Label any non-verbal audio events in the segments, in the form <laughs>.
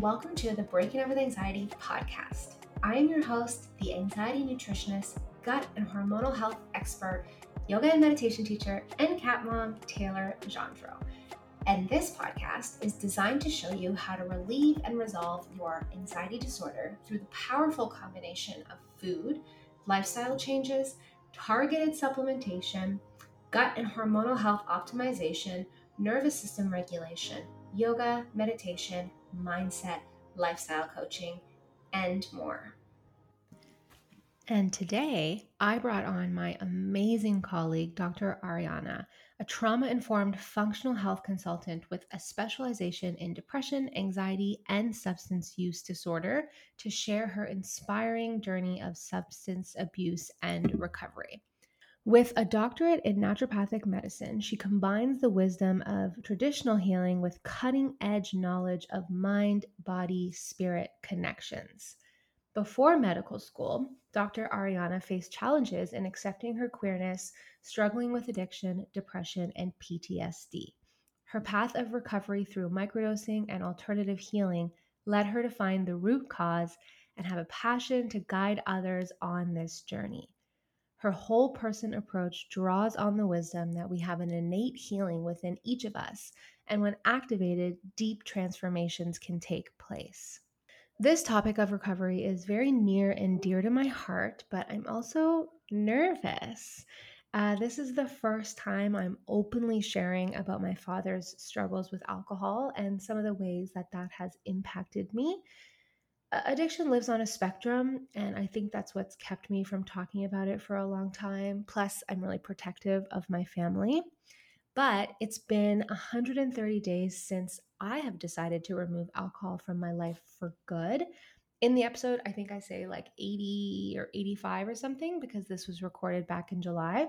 Welcome to the Breaking Up with Anxiety podcast. I am your host, the anxiety nutritionist, gut and hormonal health expert, yoga and meditation teacher, and cat mom, Taylor Gendro. And this podcast is designed to show you how to relieve and resolve your anxiety disorder through the powerful combination of food, lifestyle changes, targeted supplementation, gut and hormonal health optimization, nervous system regulation, yoga, meditation, mindset, lifestyle coaching, and more. And today I brought on my amazing colleague, Dr. Arianna, a trauma informed functional health consultant with a specialization in depression, anxiety, and substance use disorder, to share her inspiring journey of substance abuse and recovery. With a doctorate in naturopathic medicine, she combines the wisdom of traditional healing with cutting edge knowledge of mind body spirit connections. Before medical school, Dr. Arianna faced challenges in accepting her queerness, struggling with addiction, depression, and PTSD. Her path of recovery through microdosing and alternative healing led her to find the root cause and have a passion to guide others on this journey. Her whole person approach draws on the wisdom that we have an innate healing within each of us, and when activated, deep transformations can take place. This topic of recovery is very near and dear to my heart, but I'm also nervous. Uh, this is the first time I'm openly sharing about my father's struggles with alcohol and some of the ways that that has impacted me addiction lives on a spectrum and i think that's what's kept me from talking about it for a long time. Plus i'm really protective of my family. But it's been 130 days since i have decided to remove alcohol from my life for good. In the episode i think i say like 80 or 85 or something because this was recorded back in july.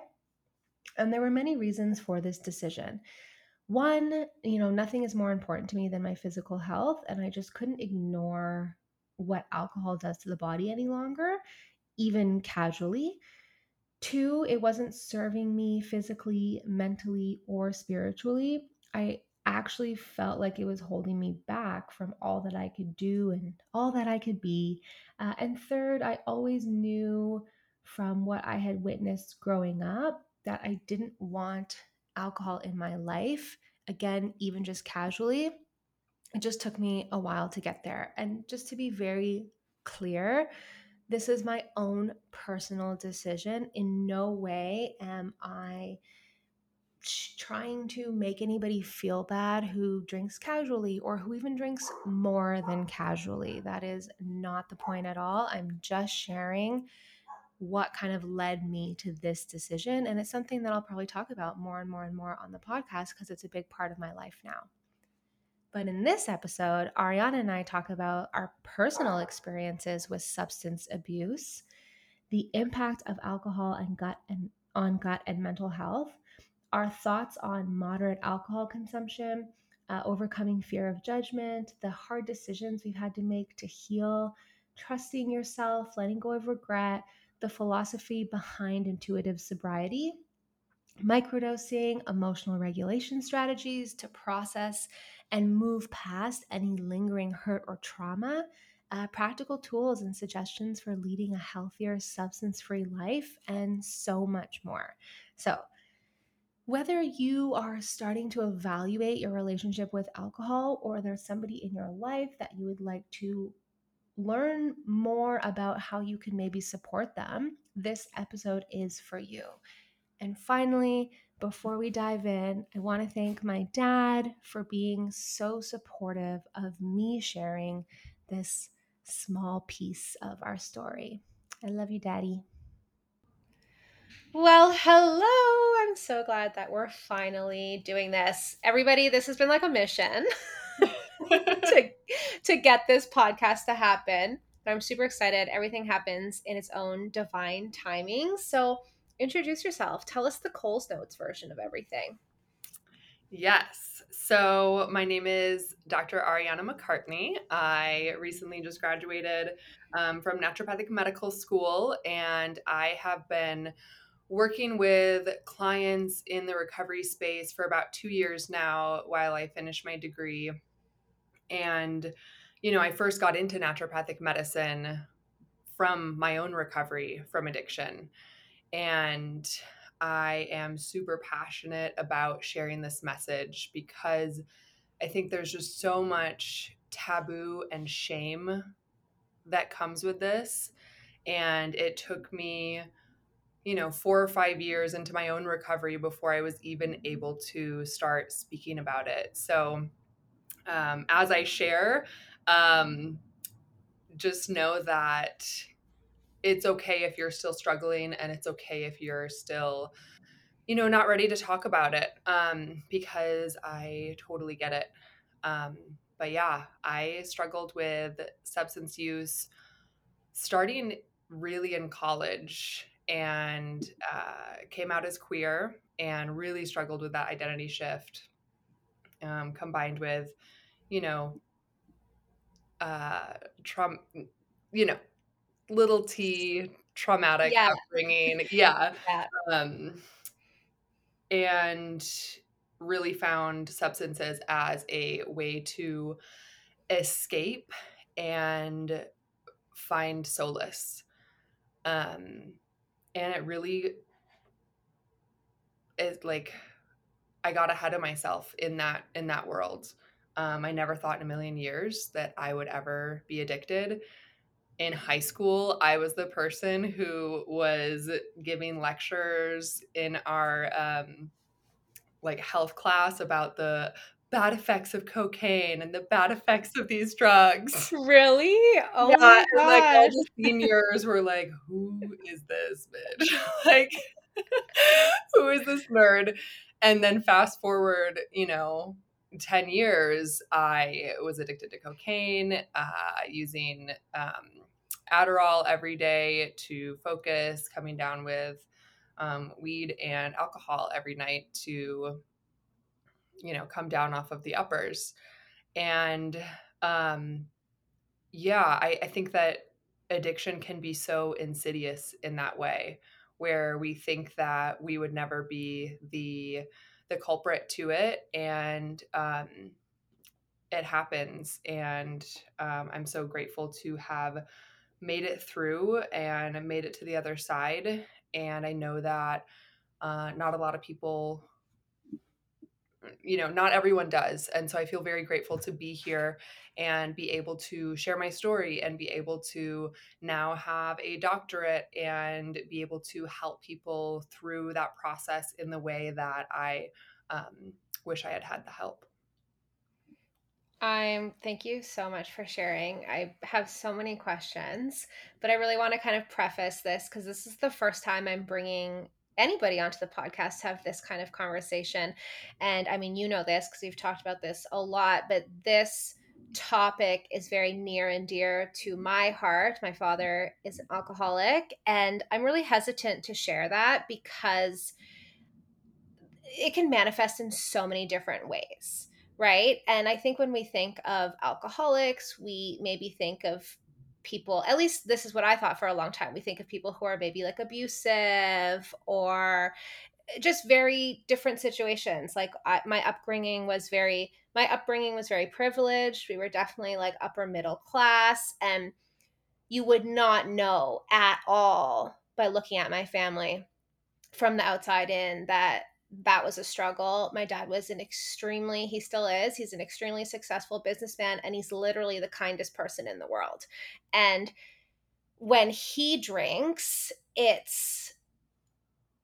And there were many reasons for this decision. One you know nothing is more important to me than my physical health and i just couldn't ignore what alcohol does to the body any longer, even casually. Two, it wasn't serving me physically, mentally, or spiritually. I actually felt like it was holding me back from all that I could do and all that I could be. Uh, and third, I always knew from what I had witnessed growing up that I didn't want alcohol in my life, again, even just casually it just took me a while to get there. And just to be very clear, this is my own personal decision. In no way am I trying to make anybody feel bad who drinks casually or who even drinks more than casually. That is not the point at all. I'm just sharing what kind of led me to this decision. And it's something that I'll probably talk about more and more and more on the podcast because it's a big part of my life now. But in this episode, Arianna and I talk about our personal experiences with substance abuse, the impact of alcohol and gut and on gut and mental health, our thoughts on moderate alcohol consumption, uh, overcoming fear of judgment, the hard decisions we've had to make to heal, trusting yourself, letting go of regret, the philosophy behind intuitive sobriety, microdosing, emotional regulation strategies to process and move past any lingering hurt or trauma, uh, practical tools and suggestions for leading a healthier, substance free life, and so much more. So, whether you are starting to evaluate your relationship with alcohol or there's somebody in your life that you would like to learn more about how you can maybe support them, this episode is for you. And finally, before we dive in, I want to thank my dad for being so supportive of me sharing this small piece of our story. I love you, Daddy. Well, hello. I'm so glad that we're finally doing this. Everybody, this has been like a mission <laughs> to, to get this podcast to happen. But I'm super excited. Everything happens in its own divine timing. So, introduce yourself. Tell us the Coles Notes version of everything. Yes. So, my name is Dr. Arianna McCartney. I recently just graduated um, from naturopathic medical school, and I have been working with clients in the recovery space for about two years now while I finish my degree. And, you know, I first got into naturopathic medicine from my own recovery from addiction. And I am super passionate about sharing this message because I think there's just so much taboo and shame that comes with this. And it took me, you know, four or five years into my own recovery before I was even able to start speaking about it. So, um, as I share, um, just know that it's okay if you're still struggling and it's okay if you're still you know not ready to talk about it um, because i totally get it. Um, but yeah i struggled with substance use starting really in college and uh, came out as queer and really struggled with that identity shift um, combined with you know uh, Trump, you know, little t traumatic yeah. upbringing. Yeah. <laughs> yeah. Um, and really found substances as a way to escape and find solace. Um, and it really is like I got ahead of myself in that in that world. Um, I never thought in a million years that I would ever be addicted in high school, I was the person who was giving lectures in our um, like health class about the bad effects of cocaine and the bad effects of these drugs. <laughs> Really? Oh yeah, my god! Like all the <laughs> seniors were like, "Who is this bitch? <laughs> like, who is this nerd?" And then fast forward, you know, 10 years, I was addicted to cocaine, uh, using um, Adderall every day to focus, coming down with um, weed and alcohol every night to, you know, come down off of the uppers. And um, yeah, I, I think that addiction can be so insidious in that way, where we think that we would never be the the culprit to it, and um, it happens. And um, I'm so grateful to have made it through and made it to the other side. And I know that uh, not a lot of people, you know, not everyone does. And so I feel very grateful to be here and be able to share my story and be able to now have a doctorate and be able to help people through that process in the way that I um, wish I had had the help. I'm thank you so much for sharing. I have so many questions, but I really want to kind of preface this because this is the first time I'm bringing anybody onto the podcast to have this kind of conversation. And I mean, you know this because we've talked about this a lot, but this topic is very near and dear to my heart. My father is an alcoholic, and I'm really hesitant to share that because it can manifest in so many different ways right? And I think when we think of alcoholics, we maybe think of people, at least this is what I thought for a long time. We think of people who are maybe like abusive or eh, just very different situations. Like I, my upbringing was very, my upbringing was very privileged. We were definitely like upper middle class. And you would not know at all by looking at my family from the outside in that that was a struggle. My dad was an extremely, he still is, he's an extremely successful businessman and he's literally the kindest person in the world. And when he drinks, it's,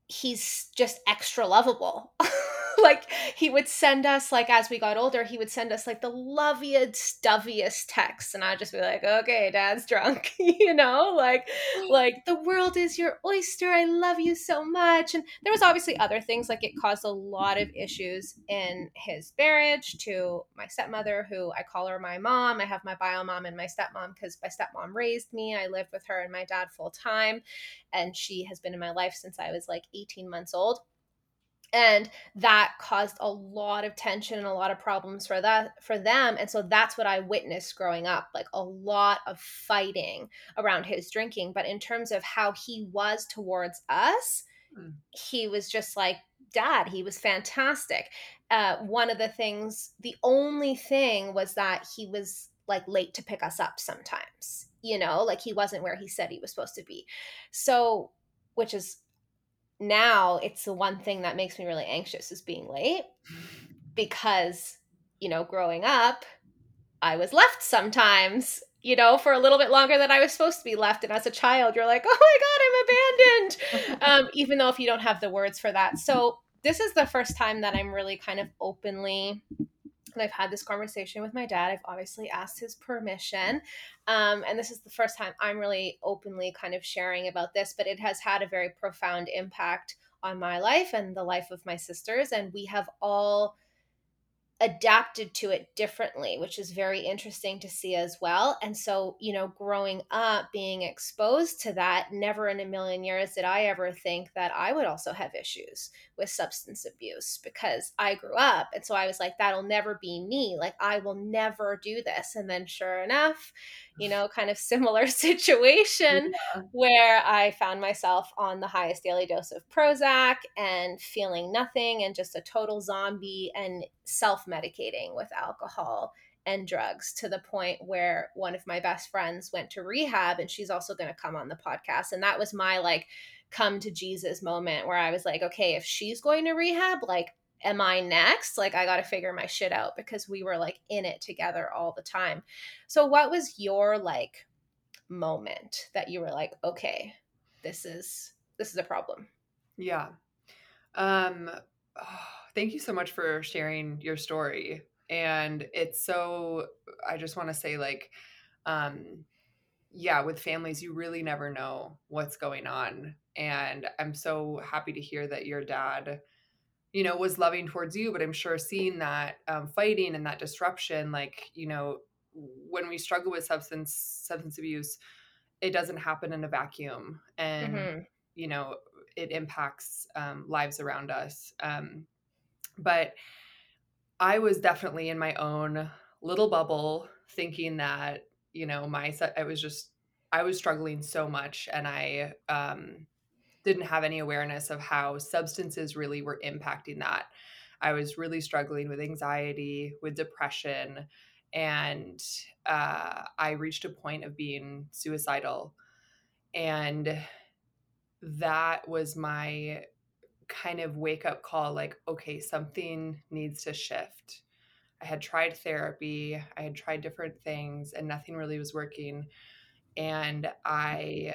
he's just extra lovable. <laughs> <laughs> like he would send us like as we got older he would send us like the loveliest stuffiest texts and i'd just be like okay dad's drunk <laughs> you know? Like mm. like the world is your oyster i love you so much and there was obviously other things like it caused a lot of issues in his marriage to my stepmother who i call her my mom. I have my bio mom and my stepmom because my stepmom raised me. I lived with her and my dad full time and she has been in my life since i was like 18 months old and that caused a lot of tension and a lot of problems for that for them and so that's what i witnessed growing up like a lot of fighting around his drinking but in terms of how he was towards us mm. he was just like dad. He was fantastic. Uh, one of the things, the only thing was that he was like late to pick us up sometimes, you know, like he wasn't where he said he was supposed to be. So, which is now it's the one thing that makes me really anxious is being late because, you know, growing up, I was left sometimes you know, for a little bit longer than I was supposed to be left. And as a child, you're like, <laughs> oh my God, I'm abandoned. <laughs> um, even though if you don't have the words for that. So this is the first time that I'm really kind of openly and I've had this conversation with my dad. I've obviously asked his permission. Um, and this is the first time I'm really openly kind of sharing about this, but it has had a very profound impact on my life and the life of my sisters. And we have all adapted to it differently, which is very interesting to see as well. And so, you know, growing up, being exposed to that, never in a million years did I ever think that I would also have issues with substance abuse because I grew up. And so I was like, that'll never be me. Like, I will never do this. And then, sure enough, you know, kind of similar <laughs> situation yeah. where I found myself on the highest daily dose of Prozac and feeling nothing and just a total zombie and self medicating with alcohol and drugs to the point where one of my best friends went to rehab and she's also going to come on the podcast. And that was my like come to Jesus moment where I was like, okay, if she's going to rehab, like am I next? Like, I got to figure my shit out because we were like in it together all the time. So, what was your like moment that you were like, okay, this is this is a problem? Yeah. Um. Oh, <sighs> thank you so much for sharing your story, and it's so. I just want to say, like, um, yeah, with families, you really never know what's going on, and I'm so happy to hear that your dad you know was loving towards you but i'm sure seeing that um, fighting and that disruption like you know when we struggle with substance substance abuse it doesn't happen in a vacuum and mm-hmm. you know it impacts um, lives around us um, but i was definitely in my own little bubble thinking that you know my i was just i was struggling so much and i um didn't have any awareness of how substances really were impacting that. I was really struggling with anxiety, with depression, and uh, I reached a point of being suicidal. And that was my kind of wake up call like, okay, something needs to shift. I had tried therapy, I had tried different things, and nothing really was working. And I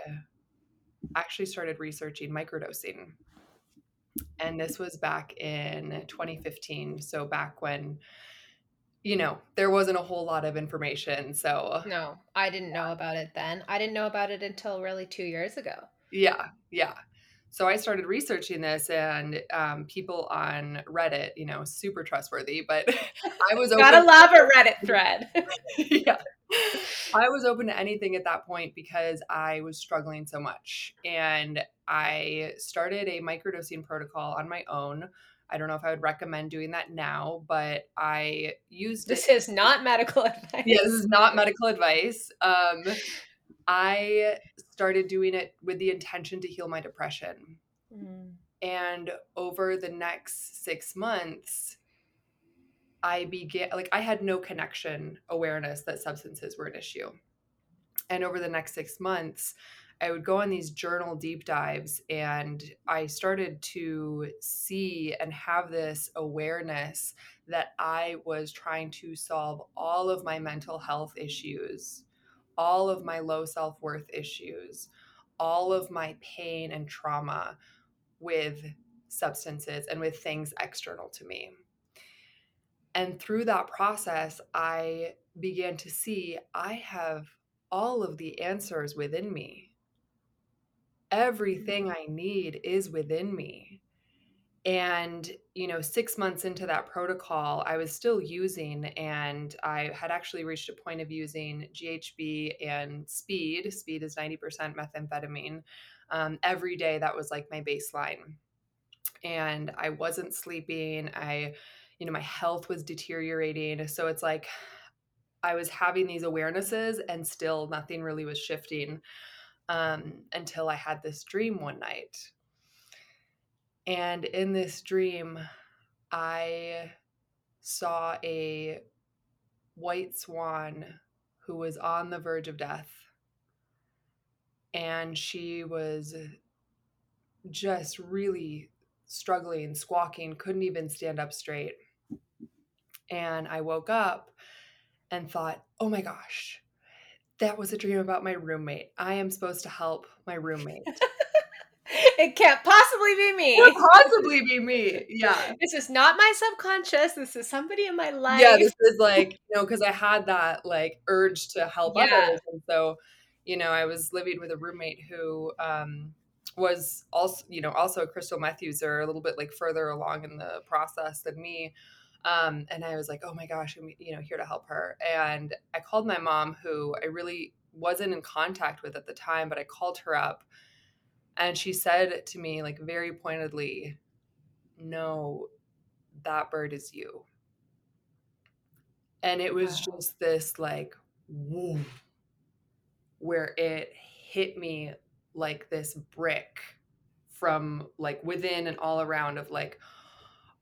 actually started researching microdosing. And this was back in 2015. So back when, you know, there wasn't a whole lot of information. So, no, I didn't know about it then. I didn't know about it until really two years ago. Yeah. Yeah. So I started researching this, and um, people on Reddit, you know, super trustworthy. But <laughs> I was <laughs> gotta love a Reddit <laughs> thread. yeah, I was open to anything at that point because I was struggling so much. And I started a microdosing protocol on my own. I don't know if I would recommend doing that now, but I used this it. is not medical <laughs> advice. Yeah, this is not medical advice. Um, I started doing it with the intention to heal my depression. Mm. And over the next six months, I began, like, I had no connection awareness that substances were an issue. And over the next six months, I would go on these journal deep dives and I started to see and have this awareness that I was trying to solve all of my mental health issues, all of my low self worth issues, all of my pain and trauma with substances and with things external to me. And through that process, I began to see I have all of the answers within me. Everything mm-hmm. I need is within me. And, you know, six months into that protocol, I was still using, and I had actually reached a point of using GHB and speed. Speed is 90% methamphetamine. Um, every day, that was like my baseline. And I wasn't sleeping. I, you know, my health was deteriorating. So it's like I was having these awarenesses and still nothing really was shifting um, until I had this dream one night. And in this dream, I saw a white swan who was on the verge of death. And she was just really struggling, squawking, couldn't even stand up straight. And I woke up and thought, oh my gosh, that was a dream about my roommate. I am supposed to help my roommate. <laughs> it can't possibly be me. It can't possibly be me. Yeah. <laughs> This is not my subconscious. This is somebody in my life. Yeah, this is like, you know, because I had that like urge to help yeah. others. And so, you know, I was living with a roommate who um was also, you know, also a crystal meth user, a little bit like further along in the process than me. Um, and I was like, oh my gosh, I'm, you know, here to help her. And I called my mom, who I really wasn't in contact with at the time, but I called her up and she said to me, like, very pointedly, no, that bird is you. And it was wow. just this, like, whoa, where it hit me like this brick from like within and all around of like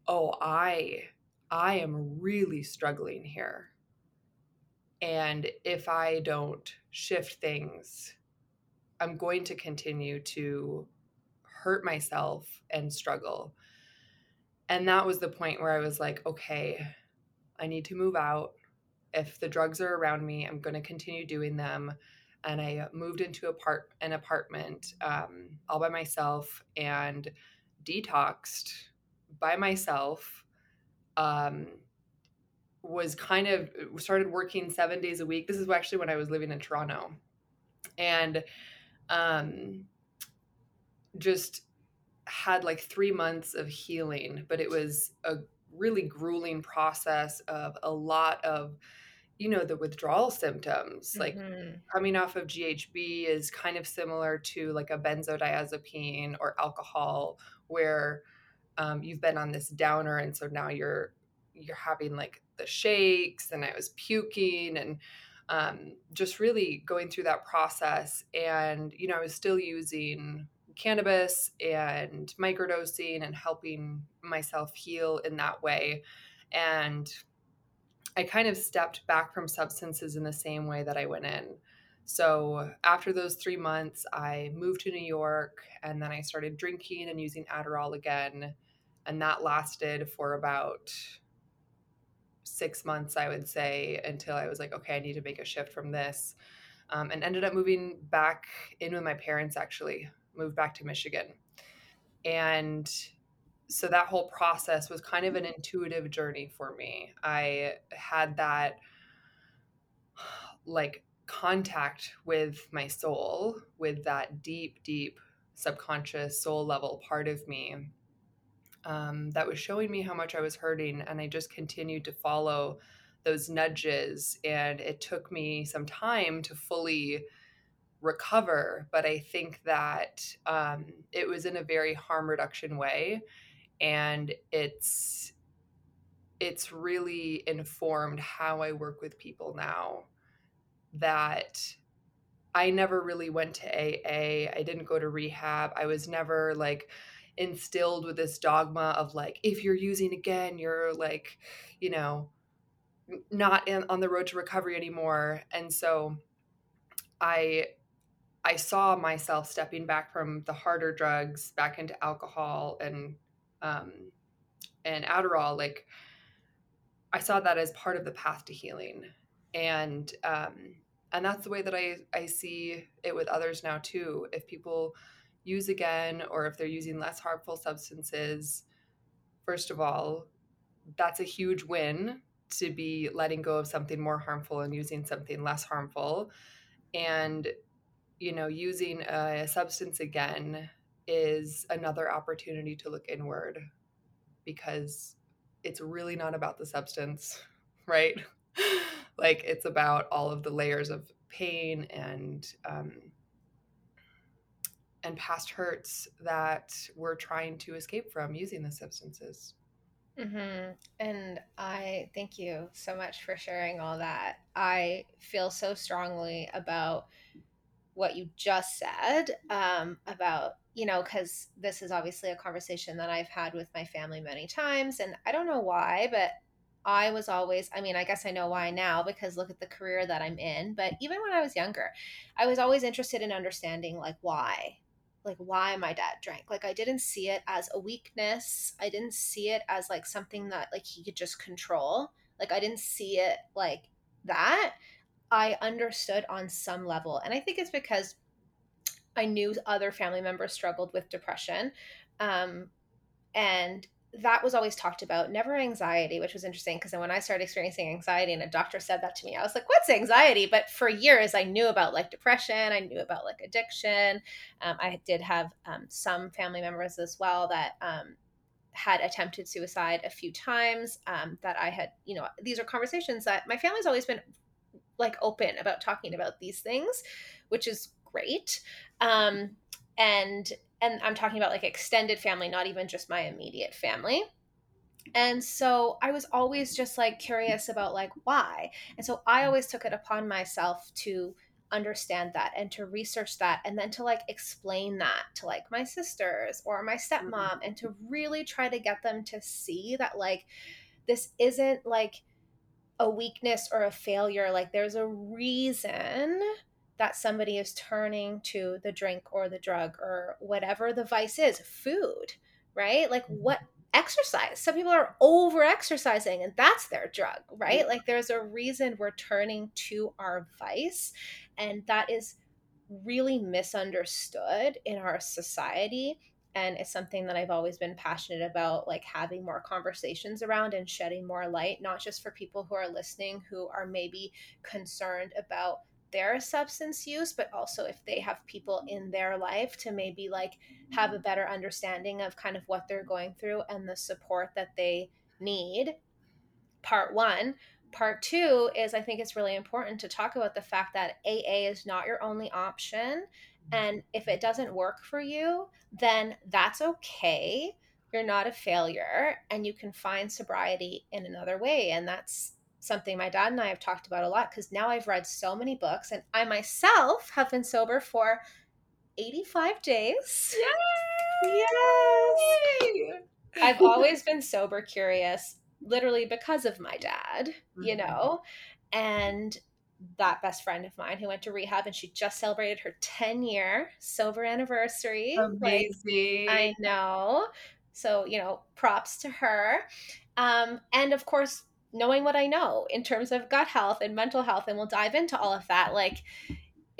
oh i i am really struggling here. And if i don't shift things i'm going to continue to hurt myself and struggle. And that was the point where i was like okay i need to move out. If the drugs are around me i'm going to continue doing them and I moved into a part an apartment um, all by myself and detoxed by myself. Um, was kind of started working seven days a week. This is actually when I was living in Toronto, and um, just had like three months of healing. But it was a really grueling process of a lot of you know the withdrawal symptoms like mm-hmm. coming off of GHB is kind of similar to like a benzodiazepine or alcohol where um, you've been on this downer and so now you're you're having like the shakes and I was puking and um, just really going through that process and you know I was still using cannabis and microdosing and helping myself heal in that way and I kind of stepped back from substances in the same way that I went in. So after those three months, I moved to New York and then I started drinking and using Adderall again. And that lasted for about six months, I would say, until I was like, okay, I need to make a shift from this. Um, and ended up moving back in with my parents, actually, moved back to Michigan. And so that whole process was kind of an intuitive journey for me. I had that <sighs> like contact with my soul, with that deep, deep subconscious soul level part of me um, that was showing me how much I was hurting. And I just continued to follow those nudges. And it took me some time to fully recover. But I think that um, it was in a very harm reduction way and it's it's really informed how I work with people now that I never really went to AA. I didn't go to rehab. I was never like instilled with this dogma of like if you're using again, you're like, you know, not in, on the road to recovery anymore. And so I I saw myself stepping back from the harder drugs back into alcohol and um, and Adderall, like I saw that as part of the path to healing, and um, and that's the way that I I see it with others now too. If people use again, or if they're using less harmful substances, first of all, that's a huge win to be letting go of something more harmful and using something less harmful, and you know using a substance again is another opportunity to look inward because it's really not about the substance, <laughs> right? <laughs> like it's about all of the layers of pain and um, and past hurts that we're trying to escape from using the substances. Mm-hmm. And I thank you so much for sharing all that. I feel so strongly about what you just said um, about you know, because this is obviously a conversation that I've had with my family many times. And I don't know why, but I was always, I mean, I guess I know why now because look at the career that I'm in. But even when I was younger, I was always interested in understanding like why, like why my dad drank. Like I didn't see it as a weakness. I didn't see it as like something that like he could just control. Like I didn't see it like that. I understood on some level. And I think it's because I knew other family members struggled with depression. Um, and that was always talked about, never anxiety, which was interesting because then when I started experiencing anxiety and a doctor said that to me, I was like, what's anxiety? But for years, I knew about like depression, I knew about like addiction. Um, I did have um, some family members as well that um, had attempted suicide a few times um, that I had, you know, these are conversations that my family's always been like open about talking about these things, which is great. Um, and and I'm talking about like extended family, not even just my immediate family. And so I was always just like curious about like why. And so I always took it upon myself to understand that and to research that and then to like explain that to like my sisters or my stepmom mm-hmm. and to really try to get them to see that like this isn't like a weakness or a failure like there's a reason that somebody is turning to the drink or the drug or whatever the vice is food right? Like mm-hmm. what exercise? Some people are over exercising and that's their drug right? Like there's a reason we're turning to our vice and that is really misunderstood in our society and it's something that I've always been passionate about like having more conversations around and shedding more light not just for people who are listening who are maybe concerned about their substance use, but also if they have people in their life to maybe like have a better understanding of kind of what they're going through and the support that they need. Part one. Part two is I think it's really important to talk about the fact that AA is not your only option. And if it doesn't work for you, then that's okay. You're not a failure and you can find sobriety in another way. And that's something my dad and I have talked about a lot because now I've read so many books and I myself have been sober for 85 days. Yay! Yes. I've <laughs> always been sober curious, literally because of my dad, mm-hmm. you know, and that best friend of mine who went to rehab and she just celebrated her 10 year sober anniversary. Amazing. Like, I know. So, you know, props to her. Um, and of course, knowing what I know in terms of gut health and mental health, and we'll dive into all of that. Like,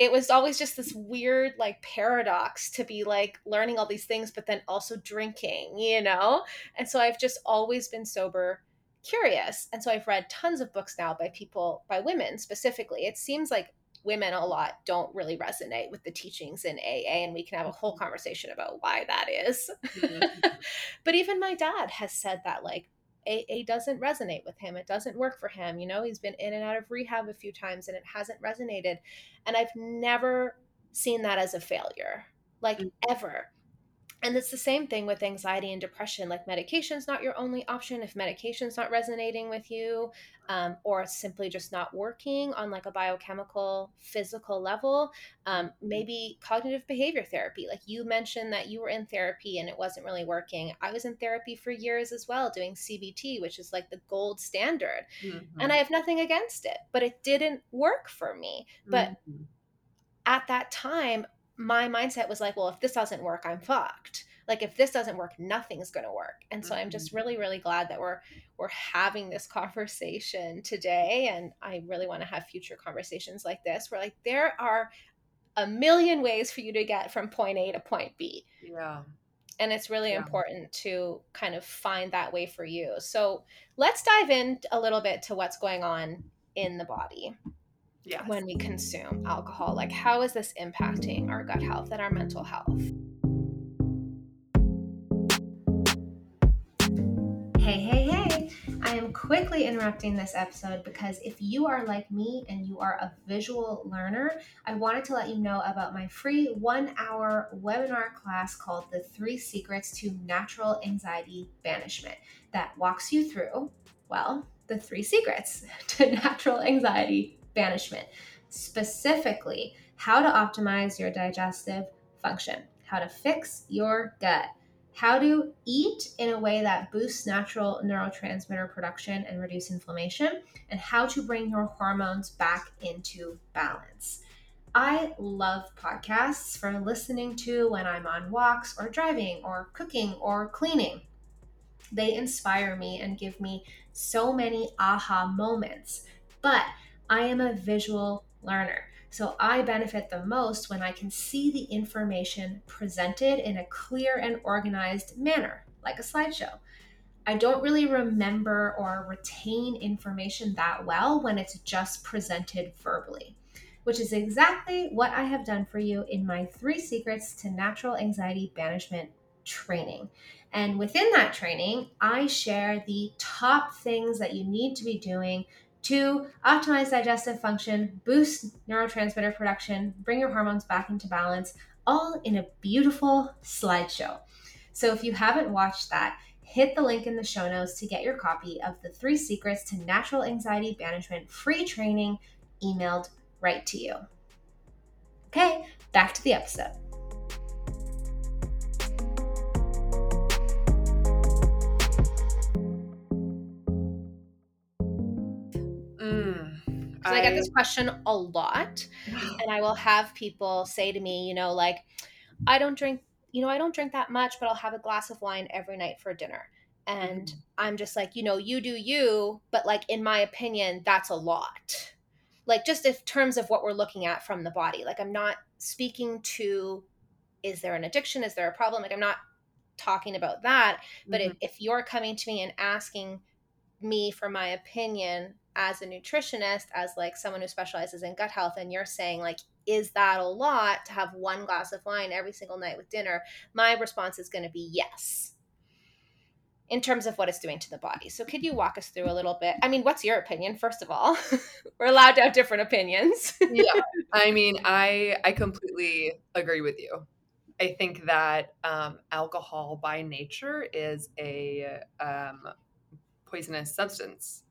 it was always just this weird like paradox to be like learning all these things, but then also drinking, you know? And so I've just always been sober curious. And so I've read tons of books now by people, by women specifically. It seems like women a lot don't really resonate with the teachings in AA, and we can have a whole conversation about why that is. Mm-hmm. <laughs> but even my dad has said that, like, AA doesn't resonate with him. It doesn't work for him. You know, he's been in and out of rehab a few times and it hasn't resonated. And I've never seen that as a failure, like mm-hmm. ever. And it's the same thing with anxiety and depression. Like medication's not your only option. If medication's not resonating with you, um, or simply just not working on like a biochemical, physical level, um, maybe cognitive behavior therapy. Like you mentioned that you were in therapy and it wasn't really working. I was in therapy for years as well, doing CBT, which is like the gold standard. Mm-hmm. And I have nothing against it, but it didn't work for me. But mm-hmm. at that time, my mindset was like, well, if this doesn't work, I'm fucked. Like if this doesn't work, nothing's going to work. And so mm-hmm. I'm just mm-hmm. really really glad that we're we're having this conversation today and I really want to have future conversations like this where like there are a million ways for you to get from point A to point B. Yeah. And it's really yeah. important to kind of find that way for you. So let's dive in a little bit to what's going on in the body yes. when we consume alcohol. Like, how is this impacting our gut health and our mental health? Hey, hey, hey! I am quickly interrupting this episode because if you are like me and you are a visual learner, I wanted to let you know about my free one hour webinar class called The Three Secrets to Natural Anxiety Banishment that walks you through, well, the three secrets <laughs> to natural anxiety banishment, specifically how to optimize your digestive function, how to fix your gut, how to eat in a way that boosts natural neurotransmitter production and reduce inflammation, and how to bring your hormones back into balance. I love podcasts for listening to when I'm on walks or driving or cooking or cleaning. They inspire me and give me so many aha moments. But I am a visual learner. So I benefit the most when I can see the information presented in a clear and organized manner, like a slideshow. I don't really remember or retain information that well when it's just presented verbally, which is exactly what I have done for you in my three secrets to natural anxiety banishment training. And within that training, I share the top things that you need to be doing to optimize digestive function, boost neurotransmitter production, bring your hormones back into balance, all in a beautiful slideshow. So if you haven't watched that, hit the link in the show notes to get your copy of the three secrets to natural anxiety banishment free training emailed right to you. Okay, back to the episode. I, I get this question a lot, and I will have people say to me, you know, like, I don't drink, you know, I don't drink that much, but I'll have a glass of wine every night for dinner. And mm-hmm. I'm just like, you know, you do you, but like, in my opinion, that's a lot. Like, just in terms of what we're looking at from the body. Like, I'm not speaking to, is there an addiction? Is there a problem? Like, I'm not talking about that. But mm-hmm. if, if you're coming to me and asking me for my opinion as a nutritionist as like someone who specializes in gut health and you're saying like is that a lot to have one glass of wine every single night with dinner? My response is going to be yes. In terms of what it's doing to the body. So could you walk us through a little bit i mean what's your opinion first of all? <laughs> We're allowed to have different opinions. <laughs> Yeah i mean i i completely agree with you. I think that um, alcohol by nature is a um, poisonous substance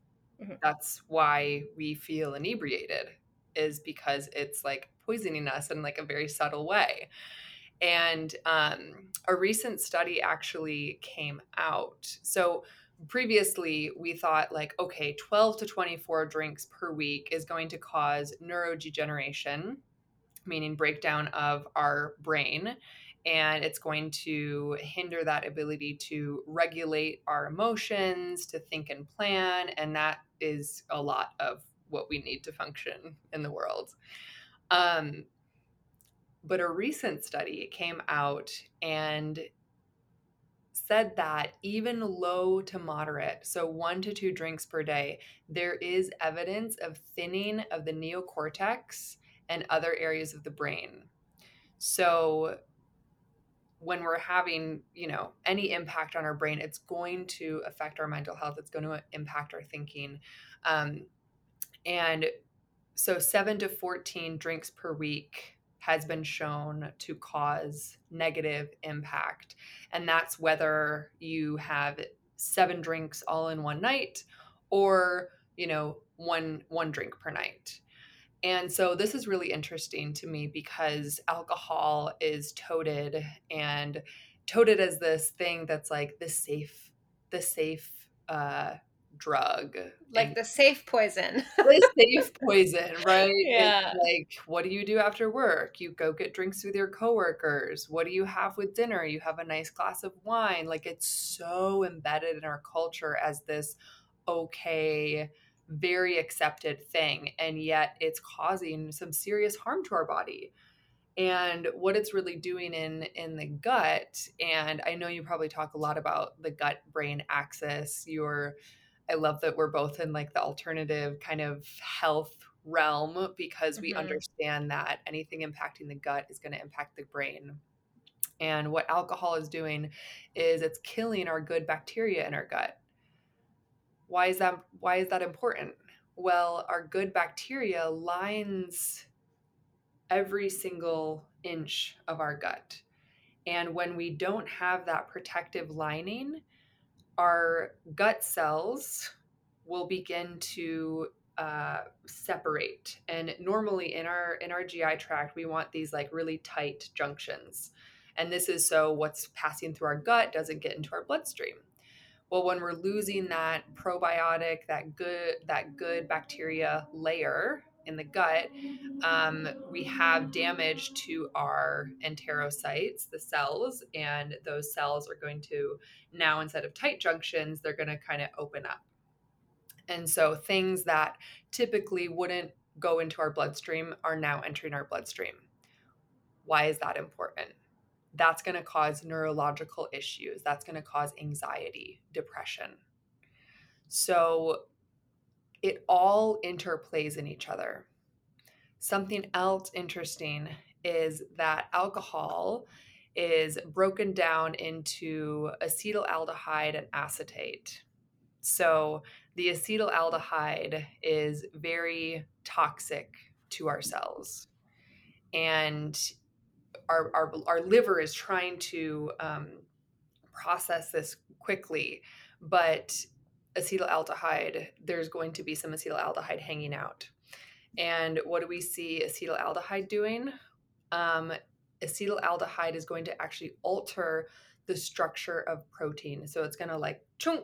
Mm-hmm. That's why we feel inebriated is because it's like poisoning us in like a very subtle way. And um, a recent study actually came out. So previously we thought like okay 12 to 24 drinks per week is going to cause neurodegeneration meaning breakdown of our brain and it's going to hinder that ability to regulate our emotions, to think and plan. And that is a lot of what we need to function in the world. Um, but a recent study came out and said that even low to moderate, so one to two drinks per day, there is evidence of thinning of the neocortex and other areas of the brain. So when we're having you know any impact on our brain it's going to affect our mental health. It's going to impact our thinking. Um, and so 7 to 14 drinks per week has been shown to cause negative impact. And that's whether you have seven drinks all in one night or you know one one drink per night and so this is really interesting to me because alcohol is toted and toted as this thing that's like the safe, the safe uh, drug. Like and the safe poison. the <laughs> safe poison, right? Yeah. It's like, what do you do after work? You go get drinks with your coworkers. What do you have with dinner? You have a nice glass of wine. Like it's so embedded in our culture as this okay very accepted thing and yet it's causing some serious harm to our body. And what it's really doing in in the gut and i know you probably talk a lot about the gut brain axis your i love that we're both in like the alternative kind of health realm because we mm-hmm. understand that anything impacting the gut is going to impact the brain. And what alcohol is doing is it's killing our good bacteria in our gut why is that why is that important? Well, our good bacteria lines every single inch of our gut. And when we don't have that protective lining, our gut cells will begin to uh, separate. And normally in our in our GI tract, we want these like really tight junctions. And this is so what's passing through our gut doesn't get into our bloodstream. Well, when we're losing that probiotic, that good that good bacteria layer in the gut, um, we have damage to our enterocytes, the cells, and those cells are going to now instead of tight junctions, they're going to kind of open up. And so things that typically wouldn't go into our bloodstream are now entering our bloodstream. Why is that important? That's going to cause neurological issues. That's going to cause anxiety, depression. So it all interplays in each other. Something else interesting is that alcohol is broken down into acetaldehyde and acetate. So the acetaldehyde is very toxic to our cells. And our, our, our liver is trying to um, process this quickly, but acetaldehyde, there's going to be some acetaldehyde hanging out. And what do we see acetaldehyde doing? Um, acetaldehyde is going to actually alter the structure of protein. So it's going to like chung,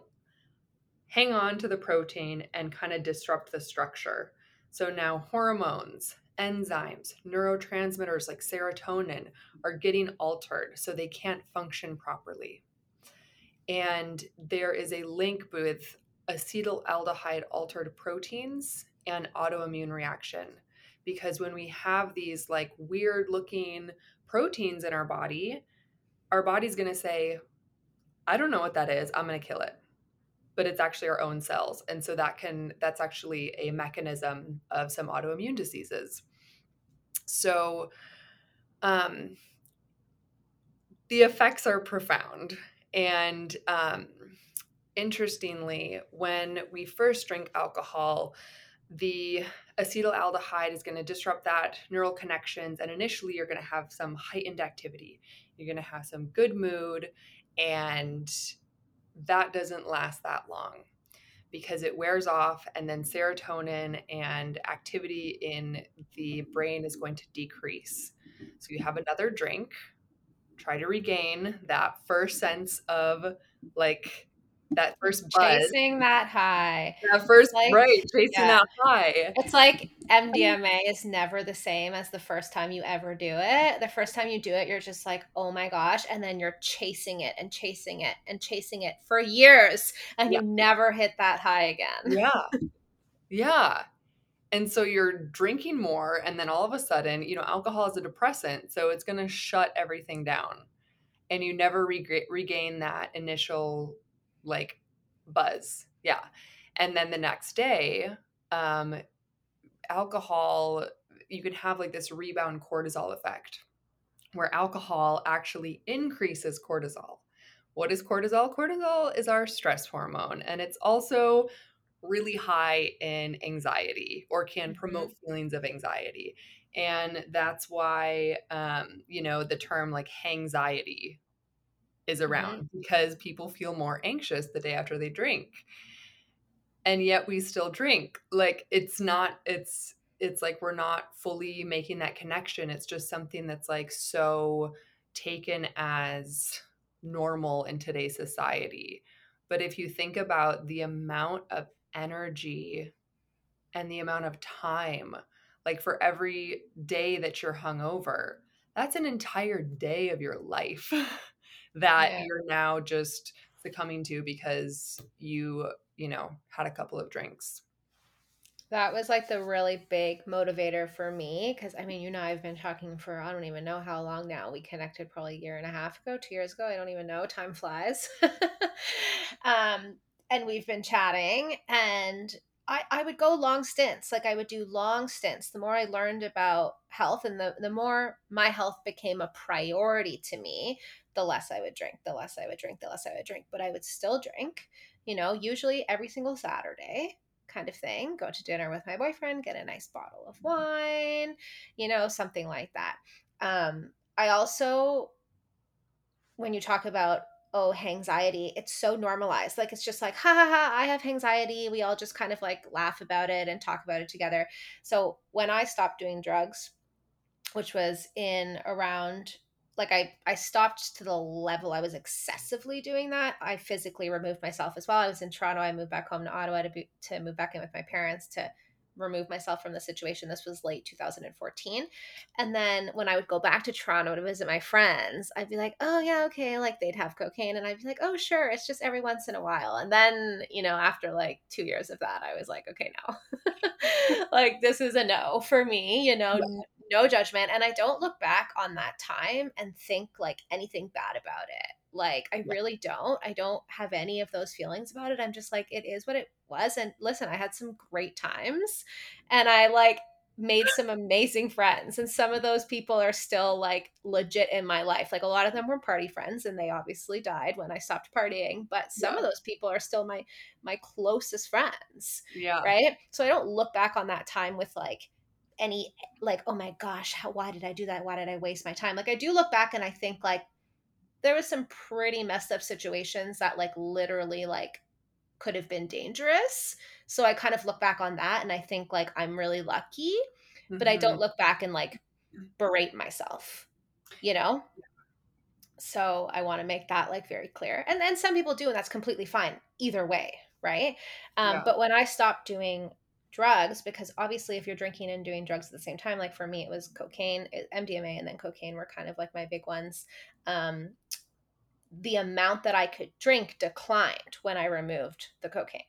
hang on to the protein and kind of disrupt the structure. So now hormones, enzymes, neurotransmitters like serotonin are getting altered so they can't function properly. And there is a link with acetaldehyde altered proteins and autoimmune reaction. Because when we have these like weird looking proteins in our body, our body's going to say, I don't know what that is. I'm going to kill it but it's actually our own cells and so that can that's actually a mechanism of some autoimmune diseases. So um the effects are profound and um interestingly when we first drink alcohol the acetaldehyde is going to disrupt that neural connections and initially you're going to have some heightened activity. You're going to have some good mood and that doesn't last that long because it wears off and then serotonin and activity in the brain is going to decrease. So you have another drink, try to regain that first sense of like that first buzz. Chasing that high. That first like, right, chasing yeah. that high. It's like MDMA is never the same as the first time you ever do it. The first time you do it, you're just like, oh my gosh. And then you're chasing it and chasing it and chasing it for years. And yeah. you never hit that high again. Yeah. Yeah. And so you're drinking more, and then all of a sudden, you know, alcohol is a depressant, so it's going to shut everything down. And you never regain that initial like buzz. Yeah. And then the next day, um, alcohol, you can have like this rebound cortisol effect where alcohol actually increases cortisol. What is cortisol? Cortisol is our stress hormone, and it's also really high in anxiety or can mm-hmm. promote feelings of anxiety. And that's why, um, you know, the term like hangxiety is around mm-hmm. because people feel more anxious the day after they drink. And yet we still drink. Like it's not it's it's like we're not fully making that connection. It's just something that's like so taken as normal in today's society. But if you think about the amount of energy and the amount of time like for every day that you're hungover that's an entire day of your life <laughs> that yeah. you're now just succumbing to because you, you know, had a couple of drinks. That was like the really big motivator for me because I mean, you know, I've been talking for I don't even know how long now. We connected probably a year and a half ago, two years ago. I don't even know. Time flies. <laughs> um, and we've been chatting, and I, I would go long stints. Like I would do long stints. The more I learned about health and the, the more my health became a priority to me, the less I would drink, the less I would drink, the less I would drink. But I would still drink, you know, usually every single Saturday kind of thing. Go to dinner with my boyfriend, get a nice bottle of wine, you know, something like that. Um, I also, when you talk about oh anxiety it's so normalized like it's just like ha ha ha i have anxiety we all just kind of like laugh about it and talk about it together so when i stopped doing drugs which was in around like I I stopped to the level I was excessively doing that. I physically removed myself as well. I was in Toronto. I moved back home to Ottawa to be, to move back in with my parents to remove myself from the situation. This was late 2014. And then when I would go back to Toronto to visit my friends, I'd be like, oh, yeah, okay. Like they'd have cocaine. And I'd be like, oh, sure. It's just every once in a while. And then, you know, after like two years of that, I was like, okay, no. <laughs> like this is a no for me, you know, no judgment. And I don't look back on that time and think like anything bad about it. Like, I really don't. I don't have any of those feelings about it. I'm just like, it is what it was. And listen, I had some great times and I like made some amazing friends. And some of those people are still like legit in my life. Like, a lot of them were party friends and they obviously died when I stopped partying. But some yeah. of those people are still my, my closest friends. Yeah. Right. So I don't look back on that time with like, any like oh my gosh how, why did i do that why did i waste my time like i do look back and i think like there was some pretty messed up situations that like literally like could have been dangerous so i kind of look back on that and i think like i'm really lucky mm-hmm. but i don't mm-hmm. look back and like berate myself you know so i want to make that like very clear and then some people do and that's completely fine either way right um, yeah. but when i stopped doing drugs because obviously if you're drinking and doing drugs at the same time like for me it was cocaine mdma and then cocaine were kind of like my big ones um, the amount that i could drink declined when i removed the cocaine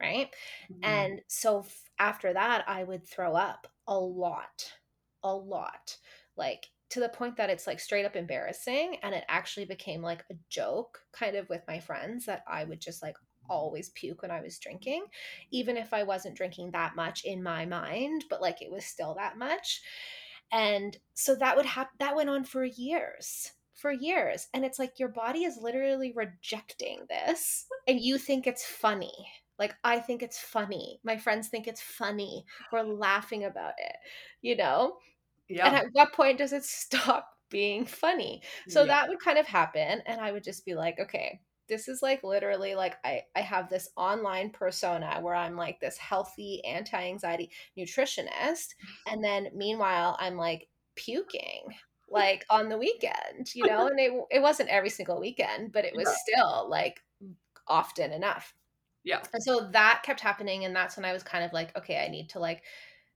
right mm-hmm. and so f- after that i would throw up a lot a lot like to the point that it's like straight up embarrassing and it actually became like a joke kind of with my friends that i would just like always puke when I was drinking, even if I wasn't drinking that much in my mind, but like it was still that much. And so that would happen, that went on for years, for years. And it's like your body is literally rejecting this and you think it's funny. Like, I think it's funny. My friends think it's funny. We're laughing about it, you know? Yeah. And at what point does it stop being funny? So yeah. that would kind of happen. And I would just be like, okay, this is like literally like I, I have this online persona where I'm like this healthy anti-anxiety nutritionist mm-hmm. and then meanwhile I'm like puking like on the weekend, you know, <laughs> and it it wasn't every single weekend, but it was still like often enough. Yeah. And so that kept happening and that's when I was kind of like okay, I need to like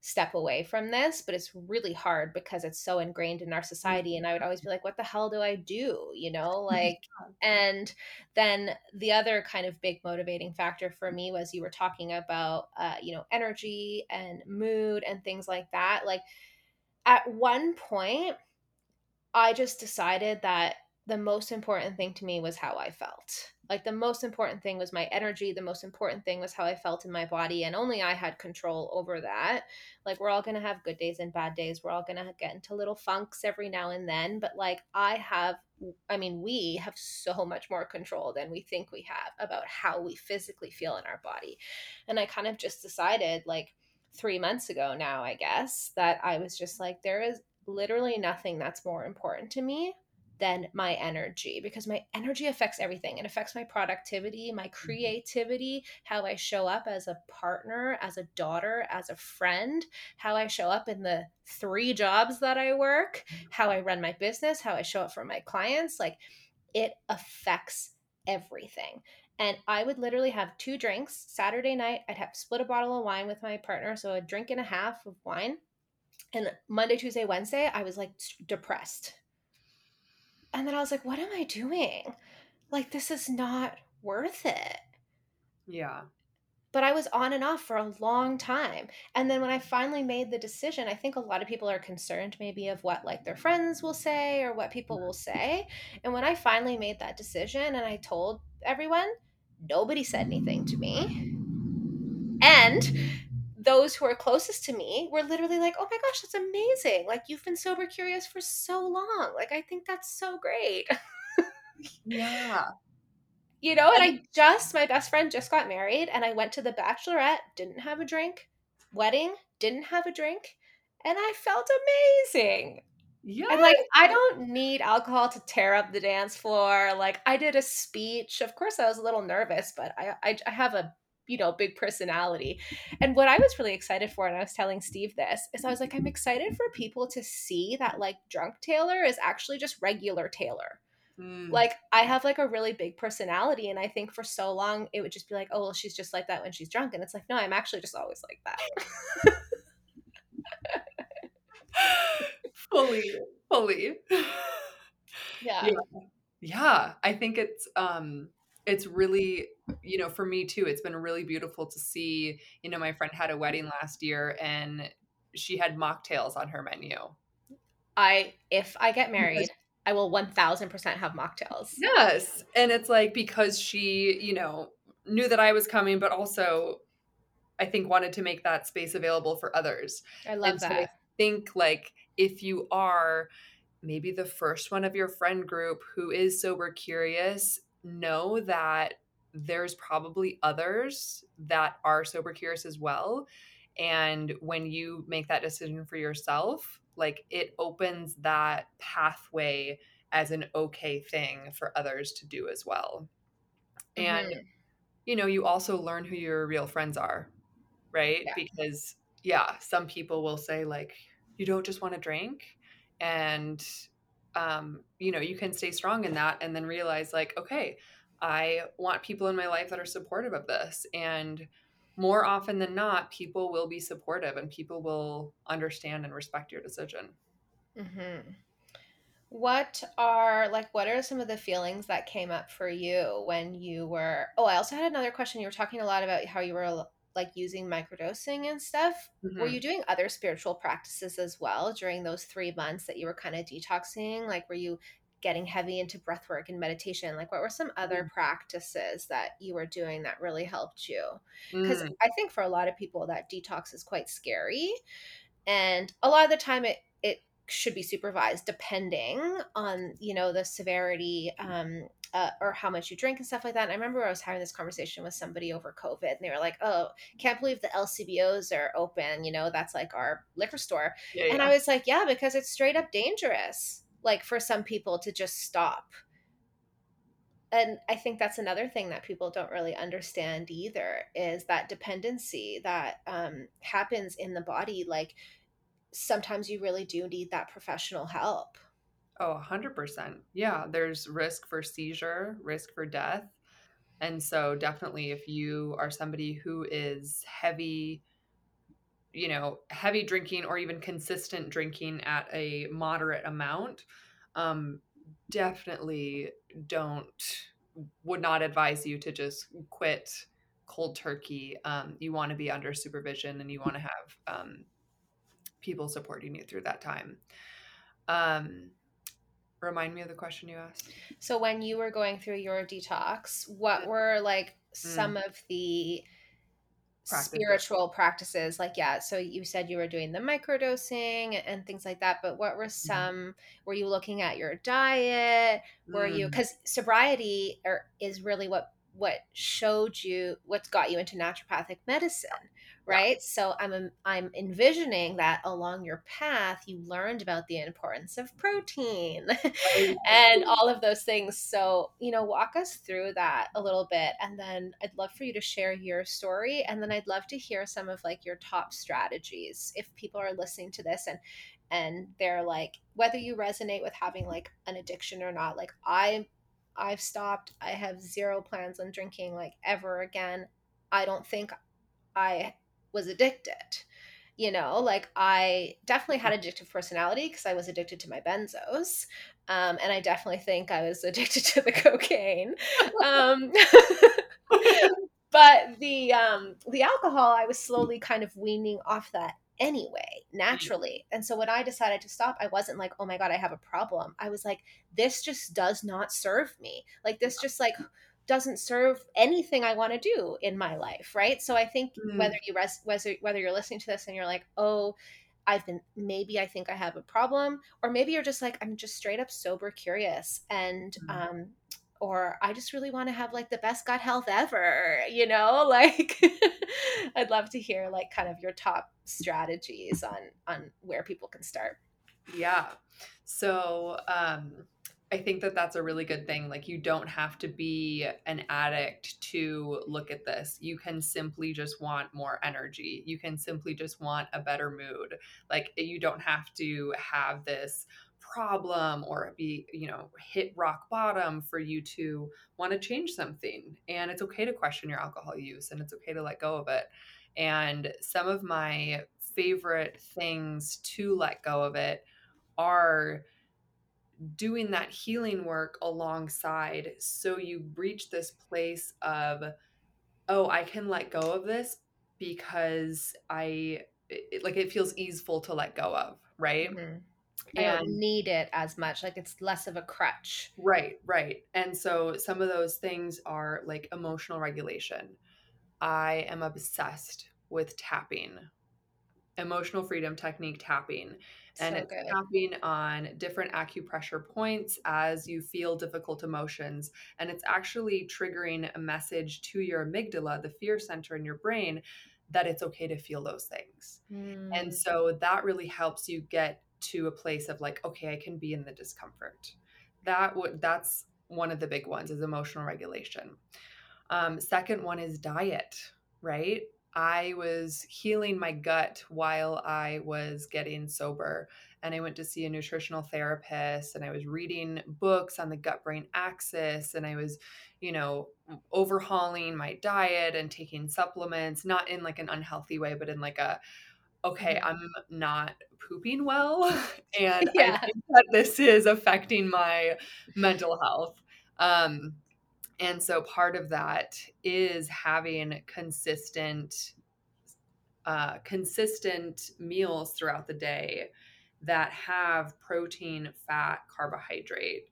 step away from this, but it's really hard because it's so ingrained in our society. And I would always be like, what the hell do I do? You know, <laughs> like, and then the other kind of big motivating factor for me was you were talking about, uh, you know, energy and mood and things like that. Like, at one point, I just decided that the most important thing to me was how I felt. Like the most important thing was my energy. The most important thing was how I felt in my body. And only I had control over that. Like we're all going to have good days and bad days. We're all going to get into little funks every now and then. But like I have, I mean, we have so much more control than we think we have about how we physically feel in our body. And I kind of just decided like three months ago now, I guess, that I was just like, there is literally nothing that's more important to me than my energy because my energy affects everything. It affects my productivity, my mm-hmm. creativity, how I show up as a partner, as a daughter, as a friend, how I show up in the three jobs that I work, mm-hmm. how I run my business, how I show up for my clients. Like it affects everything. And I would literally have two drinks. Saturday night, I'd have split a bottle of wine with my partner. So a drink and a half of wine. And Monday, Tuesday, Wednesday, I was like depressed and then I was like, what am I doing? Like, this is not worth it. Yeah. But I was on and off for a long time. And then when I finally made the decision, I think a lot of people are concerned maybe of what like their friends will say or what people will say. And when I finally made that decision and I told everyone, nobody said anything to me. And those who are closest to me were literally like, "Oh my gosh, that's amazing! Like you've been sober curious for so long. Like I think that's so great." yeah. <laughs> You know, and I just my best friend just got married and I went to the bachelorette, didn't have a drink, wedding, didn't have a drink, and I felt amazing. Yeah. And like I don't need alcohol to tear up the dance floor. Like I did a speech. Of course I was a little nervous, but I I, I have a you know, big personality. And what I was really excited for, and I was telling Steve this, is I was like, I'm excited for people to see that like drunk Taylor is actually just regular Taylor. Mm. Like I have like a really big personality, and I think for so long it would just be like, oh well, she's just like that when she's drunk, and it's like, no, I'm actually just always like that. <laughs> fully, fully. Yeah. yeah. Yeah. I think it's um it's really you know for me too it's been really beautiful to see you know my friend had a wedding last year and she had mocktails on her menu. I if i get married i will 1000% have mocktails. Yes and it's like because she you know knew that i was coming but also i think wanted to make that space available for others. I love and that so I think like if you are maybe the first one of your friend group who is sober curious know that there's probably others that are sober curious as well. And when you make that decision for yourself, like it opens that pathway as an okay thing for others to do as well. And, mm-hmm. you know, you also learn who your real friends are, right? Yeah. Because, yeah, some people will say, like, you don't just want to drink. And um, you know, you can stay strong in that and then realize, like, okay, I want people in my life that are supportive of this. And more often than not, people will be supportive and people will understand and respect your decision. Mm-hmm. What are like what are some of the feelings that came up for you when you were Oh, I also had another question. You were talking a lot about how you were like using microdosing and stuff. Mm-hmm. Were you doing other spiritual practices as well during those three months that you were kind of detoxing? Like, were you getting heavy into breath work and meditation? Like, what were some other mm. practices that you were doing that really helped you? Because mm. I think for a lot of people, that detox is quite scary. And a lot of the time, it, it should be supervised depending on you know the severity um, uh, or how much you drink and stuff like that. And I remember I was having this conversation with somebody over COVID, and they were like, "Oh, can't believe the LCBOs are open. You know, that's like our liquor store." Yeah, yeah. And I was like, "Yeah, because it's straight up dangerous. Like for some people to just stop." And I think that's another thing that people don't really understand either is that dependency that um, happens in the body. Like sometimes you really do need that professional help. Oh, 100%. Yeah, there's risk for seizure, risk for death. And so, definitely, if you are somebody who is heavy, you know, heavy drinking or even consistent drinking at a moderate amount, um, definitely don't, would not advise you to just quit cold turkey. Um, you want to be under supervision and you want to have um, people supporting you through that time. Um, remind me of the question you asked. So when you were going through your detox, what were like some mm. of the practices. spiritual practices? Like yeah, so you said you were doing the microdosing and things like that, but what were mm-hmm. some mm. were you looking at your diet? Were mm. you cuz sobriety or is really what what showed you what's got you into naturopathic medicine right yeah. so i'm i'm envisioning that along your path you learned about the importance of protein <laughs> and all of those things so you know walk us through that a little bit and then i'd love for you to share your story and then i'd love to hear some of like your top strategies if people are listening to this and and they're like whether you resonate with having like an addiction or not like i I've stopped. I have zero plans on drinking like ever again. I don't think I was addicted. You know, like I definitely had addictive personality because I was addicted to my benzos. Um, and I definitely think I was <laughs> addicted to the cocaine. Um, <laughs> but the um, the alcohol, I was slowly kind of weaning off that anyway, naturally. And so when I decided to stop, I wasn't like, oh my God, I have a problem. I was like, this just does not serve me. Like, this just like doesn't serve anything I want to do in my life. Right. So I think mm. whether you res- whether, whether you're listening to this and you're like, oh, I've been maybe I think I have a problem, or maybe you're just like, I'm just straight up sober curious and mm. um or I just really want to have like the best gut health ever, you know? <laughs> Like I'd love to hear like kind of your top strategies on on where people can start. Yeah. So, um I think that that's a really good thing. Like, you don't have to be an addict to look at this. You can simply just want more energy. You can simply just want a better mood. Like, you don't have to have this problem or be, you know, hit rock bottom for you to want to change something. And it's okay to question your alcohol use and it's okay to let go of it. And some of my favorite things to let go of it are doing that healing work alongside so you reach this place of oh i can let go of this because i it, like it feels easeful to let go of right? Mm-hmm. I and, don't need it as much like it's less of a crutch. Right right. And so some of those things are like emotional regulation. I am obsessed with tapping emotional freedom technique tapping. And so it's good. tapping on different acupressure points as you feel difficult emotions. And it's actually triggering a message to your amygdala the fear center in your brain that it's okay to feel those things. Mm. and so that really helps you get to a place of like okay i can be in the discomfort. That would that's one of the big ones is emotional regulation. Um, second one is diet right I was healing my gut while I was getting sober. And I went to see a nutritional therapist and I was reading books on the gut brain axis and I was, you know, overhauling my diet and taking supplements, not in like an unhealthy way, but in like a, okay, mm-hmm. I'm not pooping well. <laughs> <laughs> And yeah. I think that this is affecting my mental health. Um, and so part of that is having consistent uh, consistent meals throughout the day that have protein, fat, carbohydrate.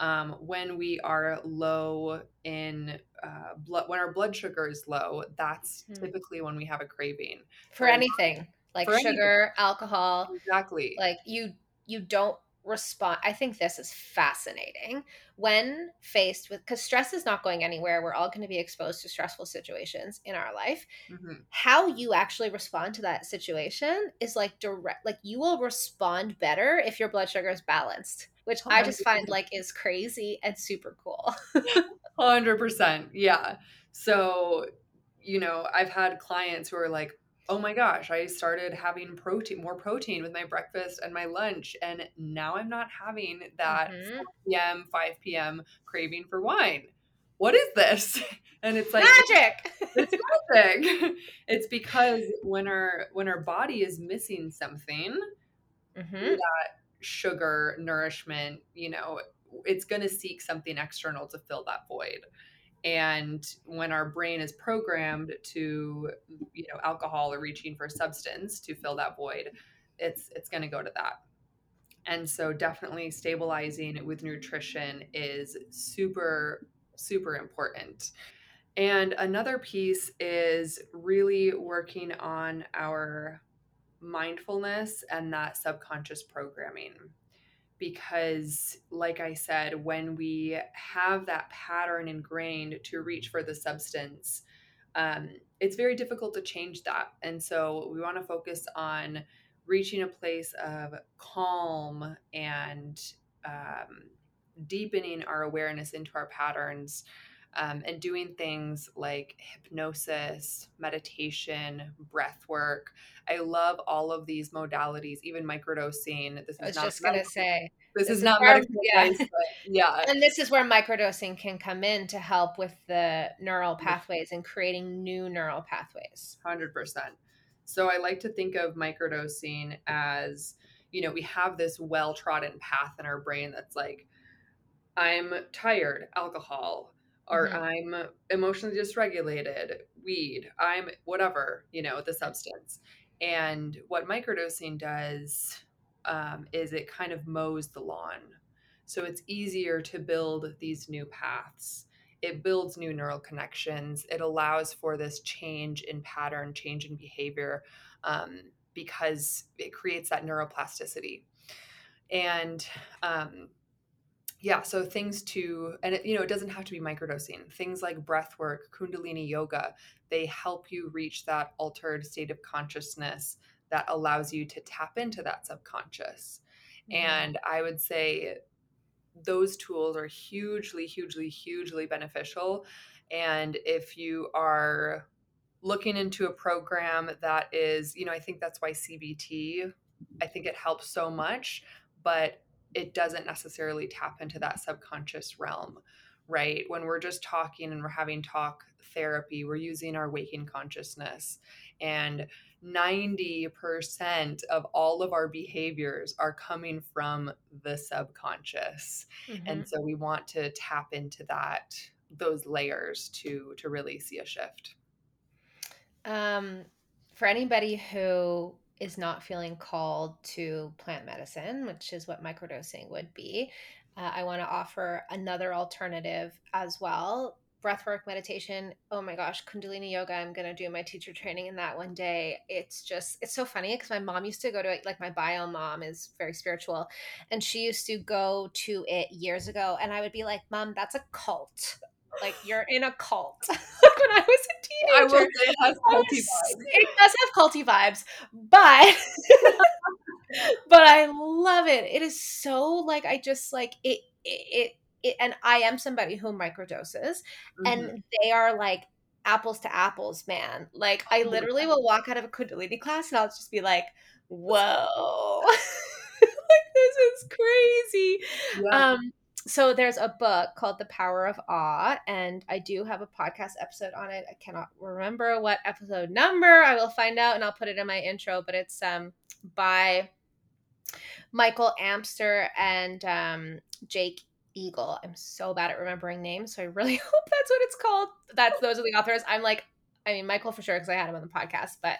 Um, when we are low in uh, blood, when our blood sugar is low, that's mm. typically when we have a craving for anything like sugar, anything. alcohol. Exactly. Like you, you don't respond i think this is fascinating. When faced with because stress is not going anywhere we're all going to be exposed to stressful situations in our life. Mm-hmm. how you actually respond to that situation is like direct like you will respond better if your blood sugar is balanced which i just find like is crazy and super cool. <laughs> 100% yeah. So you know i've had clients who are like oh my gosh, I started having protein, more protein with my breakfast and my lunch. And now I'm not having that mm-hmm. 4 p.m., 5 p.m. craving for wine. What is this? <laughs> And it's like magic. It's magic. <laughs> it's because when our when our body is missing something, mm-hmm. that sugar, nourishment, you know, it's gonna seek something external to fill that void and when our brain is programmed to you know alcohol or reaching for a substance to fill that void it's it's going to go to that. And so definitely stabilizing with nutrition is super super important. And another piece is really working on our mindfulness and that subconscious programming because like i said when we have that pattern ingrained to reach for the substance um, it's very difficult to change that. And so we want to focus on reaching a place of calm and um, deepening our awareness into our patterns um, and doing things like hypnosis, meditation, breath work. I love all of these modalities, even microdosing. This is I was not just going to say. This, this is, is, not medical yeah. advice, <laughs> yeah. And this is where microdosing can come in to help with the neural pathways and creating new neural pathways. 100%. So I like to think of microdosing as, you know, we have this well trodden path in our brain that's like, I'm tired, alcohol, or mm-hmm. I'm emotionally dysregulated, weed, I'm whatever, you know, the substance. And what microdosing does um, is it kind of mows the lawn. So it's easier to build these new paths. It builds new neural connections. It allows for this change in pattern, change in behavior, um, because it creates that neuroplasticity. And um, yeah so things to and it, you know it doesn't have to be microdosing things like breath work kundalini yoga they help you reach that altered state of consciousness that allows you to tap into that subconscious mm-hmm. and i would say those tools are hugely, hugely, hugely beneficial. And if you are looking into a program that is, you know, I think that's why CBT, I think it helps so much, but it doesn't necessarily tap into that subconscious realm, right? When we're just talking and we're having talk therapy, we're using our waking consciousness. And 90% of all of our behaviors are coming from the subconscious. Mm-hmm. And so we want to tap into that those layers to to really see a shift. Um for anybody who is not feeling called to plant medicine, which is what microdosing would be, uh, I want to offer another alternative as well. Breathwork meditation oh my gosh kundalini yoga i'm going to do my teacher training in that one day. It's just it's so funny because my mom used to go to it like my bio mom is very spiritual and she used to go to it years ago and i would be like mom that's a cult like you're in a cult <laughs> when i was a teenager I will say it has culty vibes it does have culty vibes but <laughs> but i love it it is so like i just like it it, it it, and I am somebody who microdoses, mm-hmm. and they are like apples to apples, man. Like I literally will walk out of a Kundalini class and I'll just be like, "Whoa, <laughs> like this is crazy." Yeah. Um, so there's a book called The Power of Awe, and I do have a podcast episode on it. I cannot remember what episode number. I will find out and I'll put it in my intro, but it's um by Michael Amster and um, Jake Eagle. I'm so bad at remembering names, so I really <laughs> hope that's what it's called. That's those are the authors. I'm like, I mean, Michael for sure because I had him on the podcast, but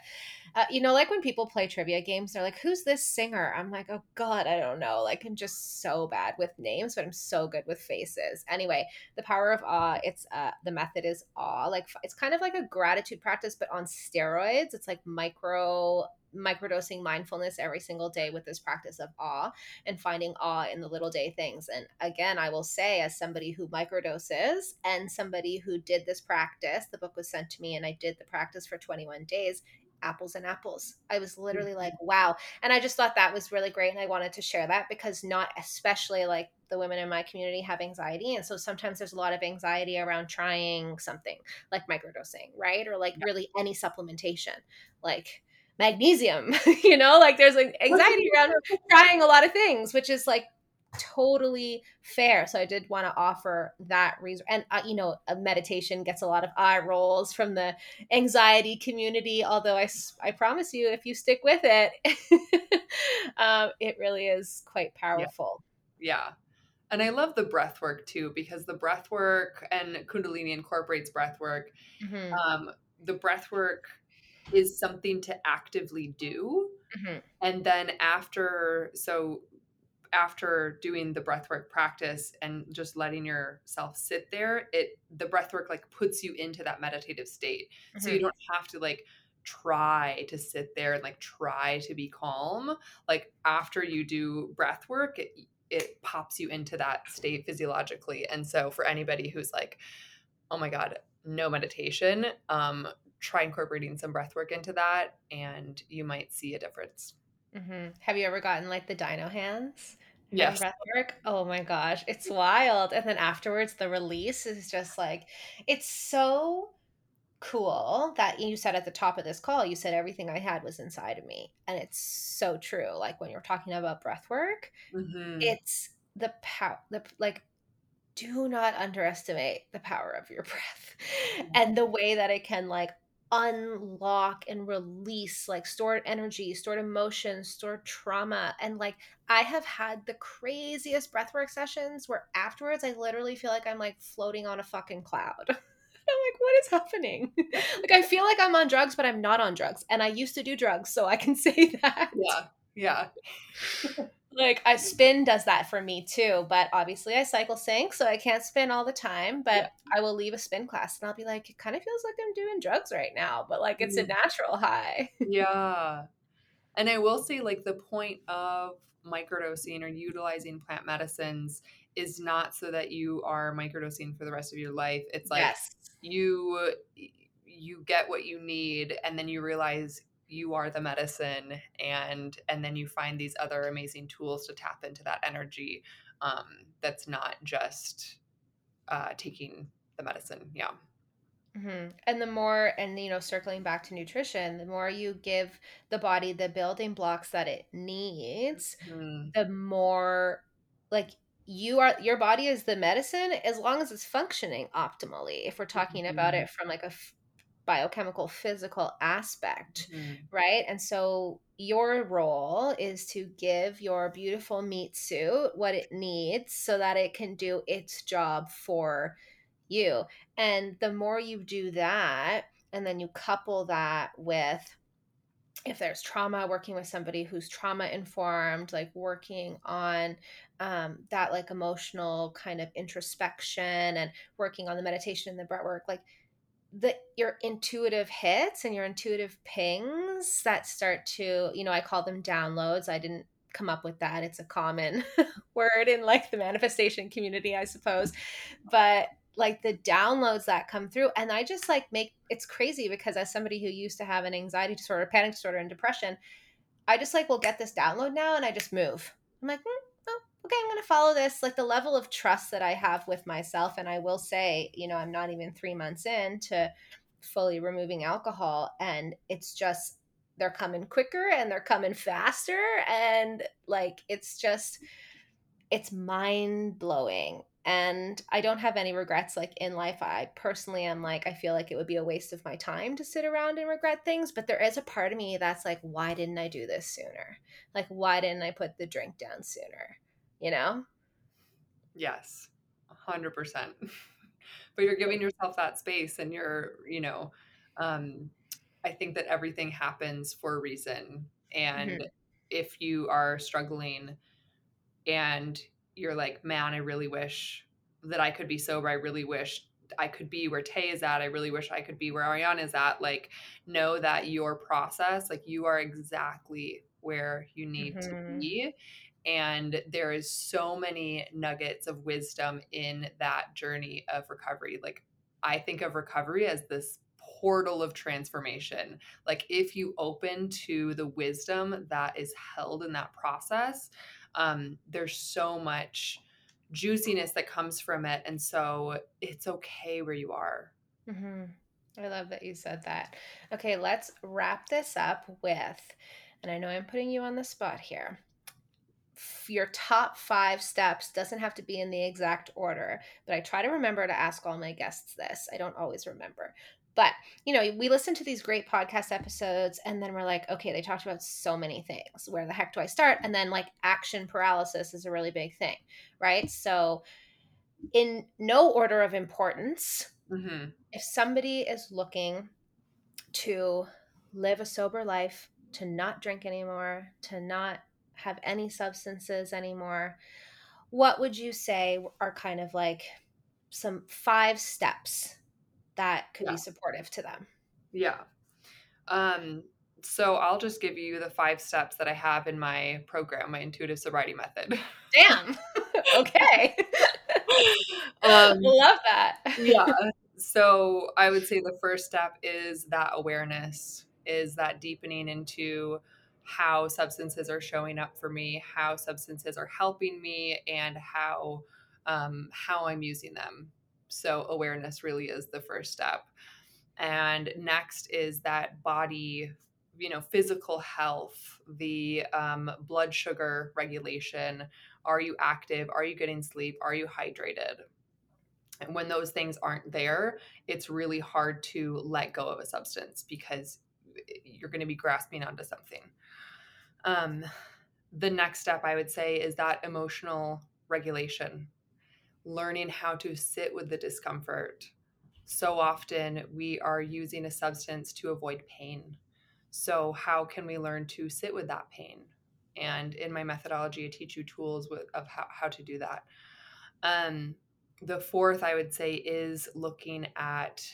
uh, you know, like when people play trivia games, they're like, "Who's this singer?" I'm like, "Oh God, I don't know." Like, I'm just so bad with names, but I'm so good with faces. Anyway, the power of awe. It's uh, the method is awe. Like, it's kind of like a gratitude practice, but on steroids. It's like micro microdosing mindfulness every single day with this practice of awe and finding awe in the little day things. And again, I will say, as somebody who microdoses and somebody who did this practice, the book was sent to me and I did the practice for 21 days apples and apples. I was literally mm-hmm. like, wow. And I just thought that was really great. And I wanted to share that because not especially like the women in my community have anxiety. And so sometimes there's a lot of anxiety around trying something like microdosing, right? Or like really any supplementation. Like magnesium <laughs> you know like there's like anxiety around trying a lot of things which is like totally fair so i did want to offer that reason and uh, you know a meditation gets a lot of eye rolls from the anxiety community although i i promise you if you stick with it <laughs> um, it really is quite powerful yeah. yeah. And I love the breath work too, because the breath work and Kundalini incorporates breath work. Mm-hmm. Um, the breath work is something to actively do. Mm-hmm. And then after, so after doing the breathwork practice and just letting yourself sit there, it the breathwork like puts you into that meditative state. Mm-hmm. So you mm-hmm. don't have to like try to sit there and like try to be calm. Like after you do breath work, it, it pops you into that state physiologically. And so for anybody who's like, oh my God, no meditation, um, try incorporating some breath work into that and you might see a difference. Mm-hmm. Have you ever gotten like the dino hands? Yes. Breath work? Oh my gosh, it's wild. And then afterwards, the release is just like, it's so cool that you said at the top of this call, you said everything I had was inside of me. And it's so true. Like when you're talking about breath work, mm-hmm. it's the power, the like, do not underestimate the power of your <laughs> breath mm-hmm. and the way that it can like unlock and release like stored energy, stored emotions, stored trauma. And like I have had the craziest breathwork sessions where afterwards I literally feel like I'm like floating on a fucking cloud. <laughs> I'm like, what is happening? <laughs> like I feel like I'm on drugs, but I'm not on drugs. And I used to do drugs, so I can <laughs> say that. Yeah. Yeah like I spin does that for me too, but obviously I cycle sync, so I can't spin all the time. But yeah. I will leave a spin class and I'll be like, it kind of feels like I'm doing drugs right now, but like it's mm. a natural high. <laughs> yeah. And I will say, like, the point of microdosing or utilizing plant medicines is not so that you are microdosing for the rest of your life. It's like yes. you you get what you need and then you realize you are the medicine and and then you find these other amazing tools to tap into that energy um, that's not just uh, taking the medicine. Yeah. Mm-hmm. And the more, and you know, circling back to nutrition, the more you give the body the building blocks that it needs, Mm-hmm. the more like you are, your body is the medicine as long as it's functioning optimally. If we're talking mm-hmm. about it from like a f- biochemical, physical aspect, mm-hmm. right? And so your role is to give your beautiful meat suit what it needs so that it can do its job for you. And the more you do that, and then you couple that with if there's trauma, working with somebody who's trauma informed, like working on um, that like emotional kind of introspection and working on the meditation and the breath work, like the your intuitive hits and your intuitive pings that start to, you know, I call them downloads. I didn't come up with that. It's a common <laughs> word in like the manifestation community, I suppose. But like the downloads that come through and i just like make it's crazy because as somebody who used to have an anxiety disorder panic disorder and depression i just like will get this download now and i just move i'm like mm, oh, okay i'm going to follow this like the level of trust that i have with myself and i will say you know i'm not even three months in to fully removing alcohol and it's just they're coming quicker and they're coming faster and like it's just it's mind blowing and I don't have any regrets like in life. I personally am like I feel like it would be a waste of my time to sit around and regret things, but there is a part of me that's like why didn't I do this sooner? Like why didn't I put the drink down sooner? You know? Yes. 100%. <laughs> but you're giving yourself that space and you're, you know, um I think that everything happens for a reason and mm-hmm. if you are struggling and you're like, man, I really wish that I could be sober. I really wish I could be where Tay is at. I really wish I could be where Arianna is at. Like, know that your process, like, you are exactly where you need mm-hmm. to be. And there is so many nuggets of wisdom in that journey of recovery. Like, I think of recovery as this portal of transformation. Like, if you open to the wisdom that is held in that process, um, there's so much juiciness that comes from it and so it's okay where you are mm-hmm. i love that you said that okay let's wrap this up with and i know i'm putting you on the spot here your top five steps doesn't have to be in the exact order, but I try to remember to ask all my guests this. I don't always remember. But, you know, we listen to these great podcast episodes and then we're like, okay, they talked about so many things. Where the heck do I start? And then like action paralysis is a really big thing, right? So, in no order of importance, mm-hmm. if somebody is looking to live a sober life, to not drink anymore, to not have any substances anymore, what would you say are kind of like some five steps that could yeah. be supportive to them. Yeah. Um, so I'll just give you the five steps that I have in my program, my intuitive sobriety method. Damn. <laughs> okay. <laughs> <laughs> um, Love that. yeah. So I would say the first step is that awareness, is that deepening into how substances are showing up for me, how substances are helping me, and how um, how I'm using them. So awareness really is the first step. And next is that body, you know, physical health, the um, blood sugar regulation. Are you active? Are you getting sleep? Are you hydrated? And when those things aren't there, it's really hard to let go of a substance because you're going to be grasping onto something. Um, the next step I would say is that emotional regulation learning how to sit with the discomfort. So often we are using a substance to avoid pain. So, how can we learn to sit with that pain? And in my methodology, I teach you tools with, of how, how to do that. Um, the fourth, I would say, is looking at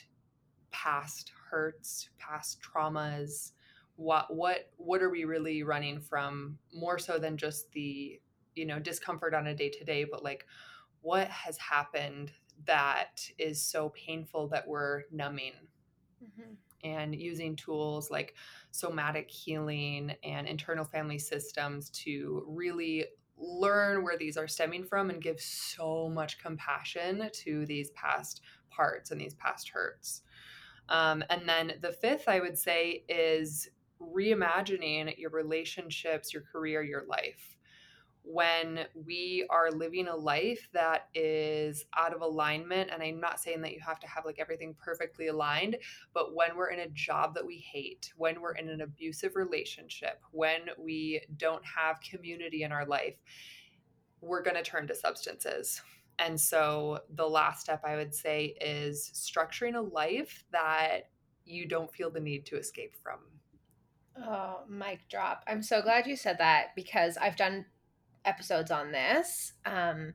past hurts, past traumas. What what what are we really running from? More so than just the you know discomfort on a day to day, but like what has happened that is so painful that we're numbing mm-hmm. and using tools like somatic healing and internal family systems to really learn where these are stemming from and give so much compassion to these past parts and these past hurts. Um, and then the fifth, I would say, is reimagining your relationships, your career, your life. When we are living a life that is out of alignment and i'm not saying that you have to have like everything perfectly aligned but when we're in a job that we hate when we're in an abusive relationship when we don't have community in our life we're going to turn to substances. And so the last step i would say is structuring a life that you don't feel the need to escape from Oh, mic drop. I'm so glad you said that because I've done episodes on this. Um,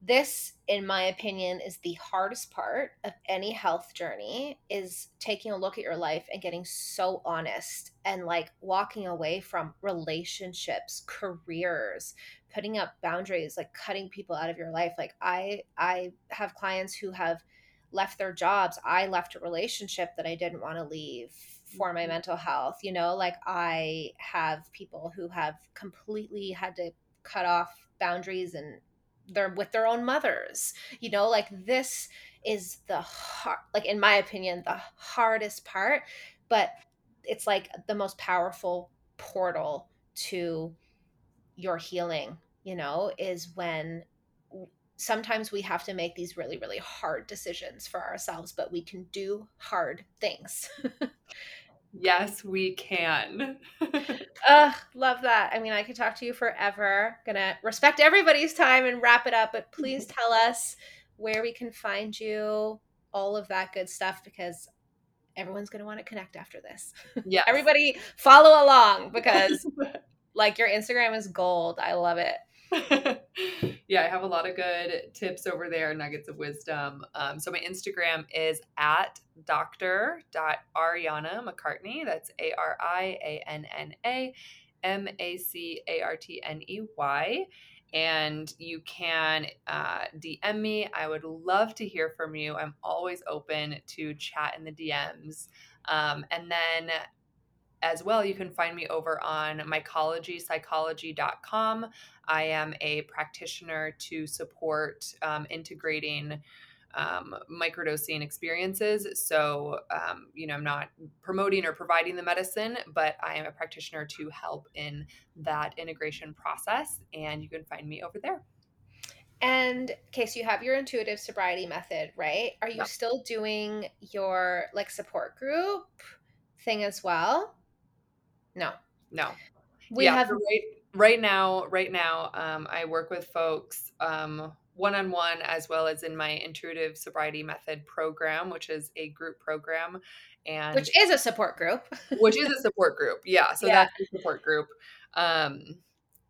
this in my opinion is the hardest part of any health journey is taking a look at your life and getting so honest and like walking away from relationships careers putting up boundaries like cutting people out of your life like i i have clients who have left their jobs i left a relationship that i didn't want to leave for my mm-hmm. mental health you know like i have people who have completely had to cut off boundaries and they're with their own mothers you know like this is the hard like in my opinion the hardest part but it's like the most powerful portal to your healing you know is when sometimes we have to make these really really hard decisions for ourselves but we can do hard things <laughs> Yes, we can. <laughs> Ugh, love that. I mean, I could talk to you forever. Gonna respect everybody's time and wrap it up, but please <laughs> tell us where we can find you, all of that good stuff, because everyone's gonna want to connect after this. Yeah. Everybody follow along because like your Instagram is gold. I love it. <laughs> yeah, I have a lot of good tips over there, nuggets of wisdom. Um, so my Instagram is at dr.arianna Macartney. That's A R I A N N A M A C A R T N E Y. And you can uh, DM me. I would love to hear from you. I'm always open to chat in the DMs. Um, and then as well, you can find me over on mycologipsychology.com. I am a practitioner to support um, integrating um, microdosing experiences. So, um, you know, I'm not promoting or providing the medicine, but I am a practitioner to help in that integration process. And you can find me over there. And okay, so you have your intuitive sobriety method, right? Are you still doing your like support group thing as well? No. No. We yeah, have right right now, right now, um, I work with folks um one on one as well as in my intuitive sobriety method program, which is a group program. And which is a support group. which is a support group. Yeah. So yeah. that's a support group. Um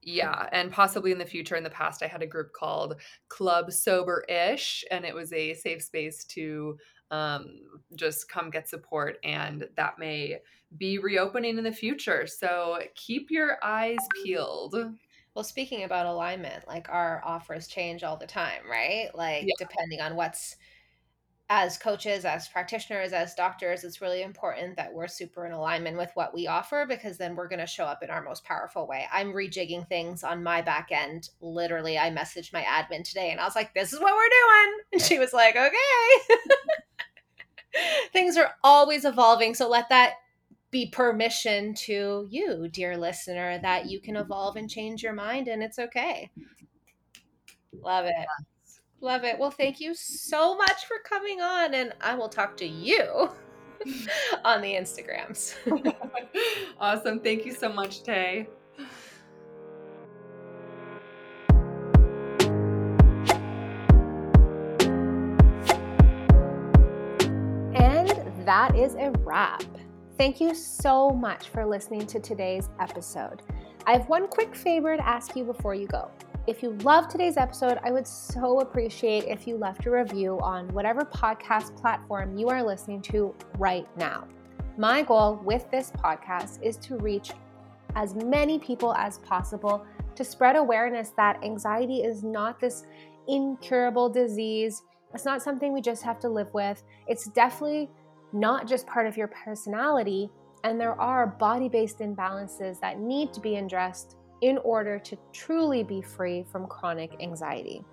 yeah, and possibly in the future. In the past, I had a group called Club Sober Ish, and it was a safe space to um, just come get support, and that may be reopening in the future. So keep your eyes peeled. Well, speaking about alignment, like our offers change all the time, right? Like yeah. depending on what's as coaches, as practitioners, as doctors, it's really important that we're super in alignment with what we offer because then we're going to show up in our most powerful way. I'm rejigging things on my back end. Literally, I messaged my admin today and I was like, this is what we're doing. And she was like, okay. <laughs> <laughs> things are always evolving. So let that be permission to you, dear listener, that you can evolve and change your mind and it's okay. Love it. Love it. Well, thank you so much for coming on, and I will talk to you <laughs> on the Instagrams. <laughs> awesome. Thank you so much, Tay. Is a wrap. Thank you so much for listening to today's episode. I have one quick favor to ask you before you go. If you love today's episode, I would so appreciate if you left a review on whatever podcast platform you are listening to right now. My goal with this podcast is to reach as many people as possible to spread awareness that anxiety is not this incurable disease. It's not something we just have to live with. It's definitely not just part of your personality, and there are body based imbalances that need to be addressed in order to truly be free from chronic anxiety.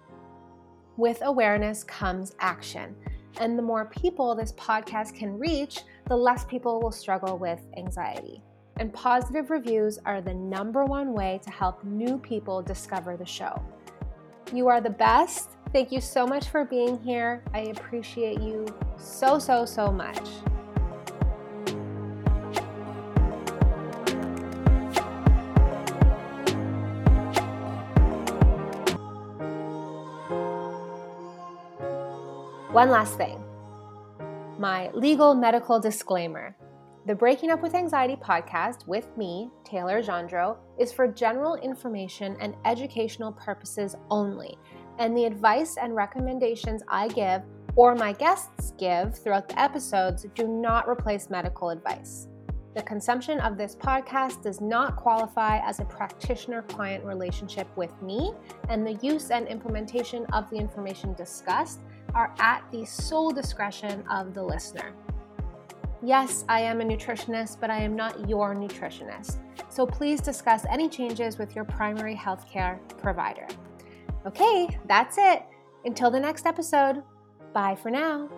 With awareness comes action. And the more people this podcast can reach, the less people will struggle with anxiety. And positive reviews are the number one way to help new people discover the show. You are the best. Thank you so much for being here. I appreciate you so, so, so much. One last thing my legal medical disclaimer. The Breaking Up with Anxiety podcast with me, Taylor Gendro, is for general information and educational purposes only, and the advice and recommendations I give or my guests give throughout the episodes do not replace medical advice. The consumption of this podcast does not qualify as a practitioner client relationship with me, and the use and implementation of the information discussed are at the sole discretion of the listener. Yes, I am a nutritionist, but I am not your nutritionist. So please discuss any changes with your primary healthcare provider. Okay, that's it. Until the next episode, bye for now.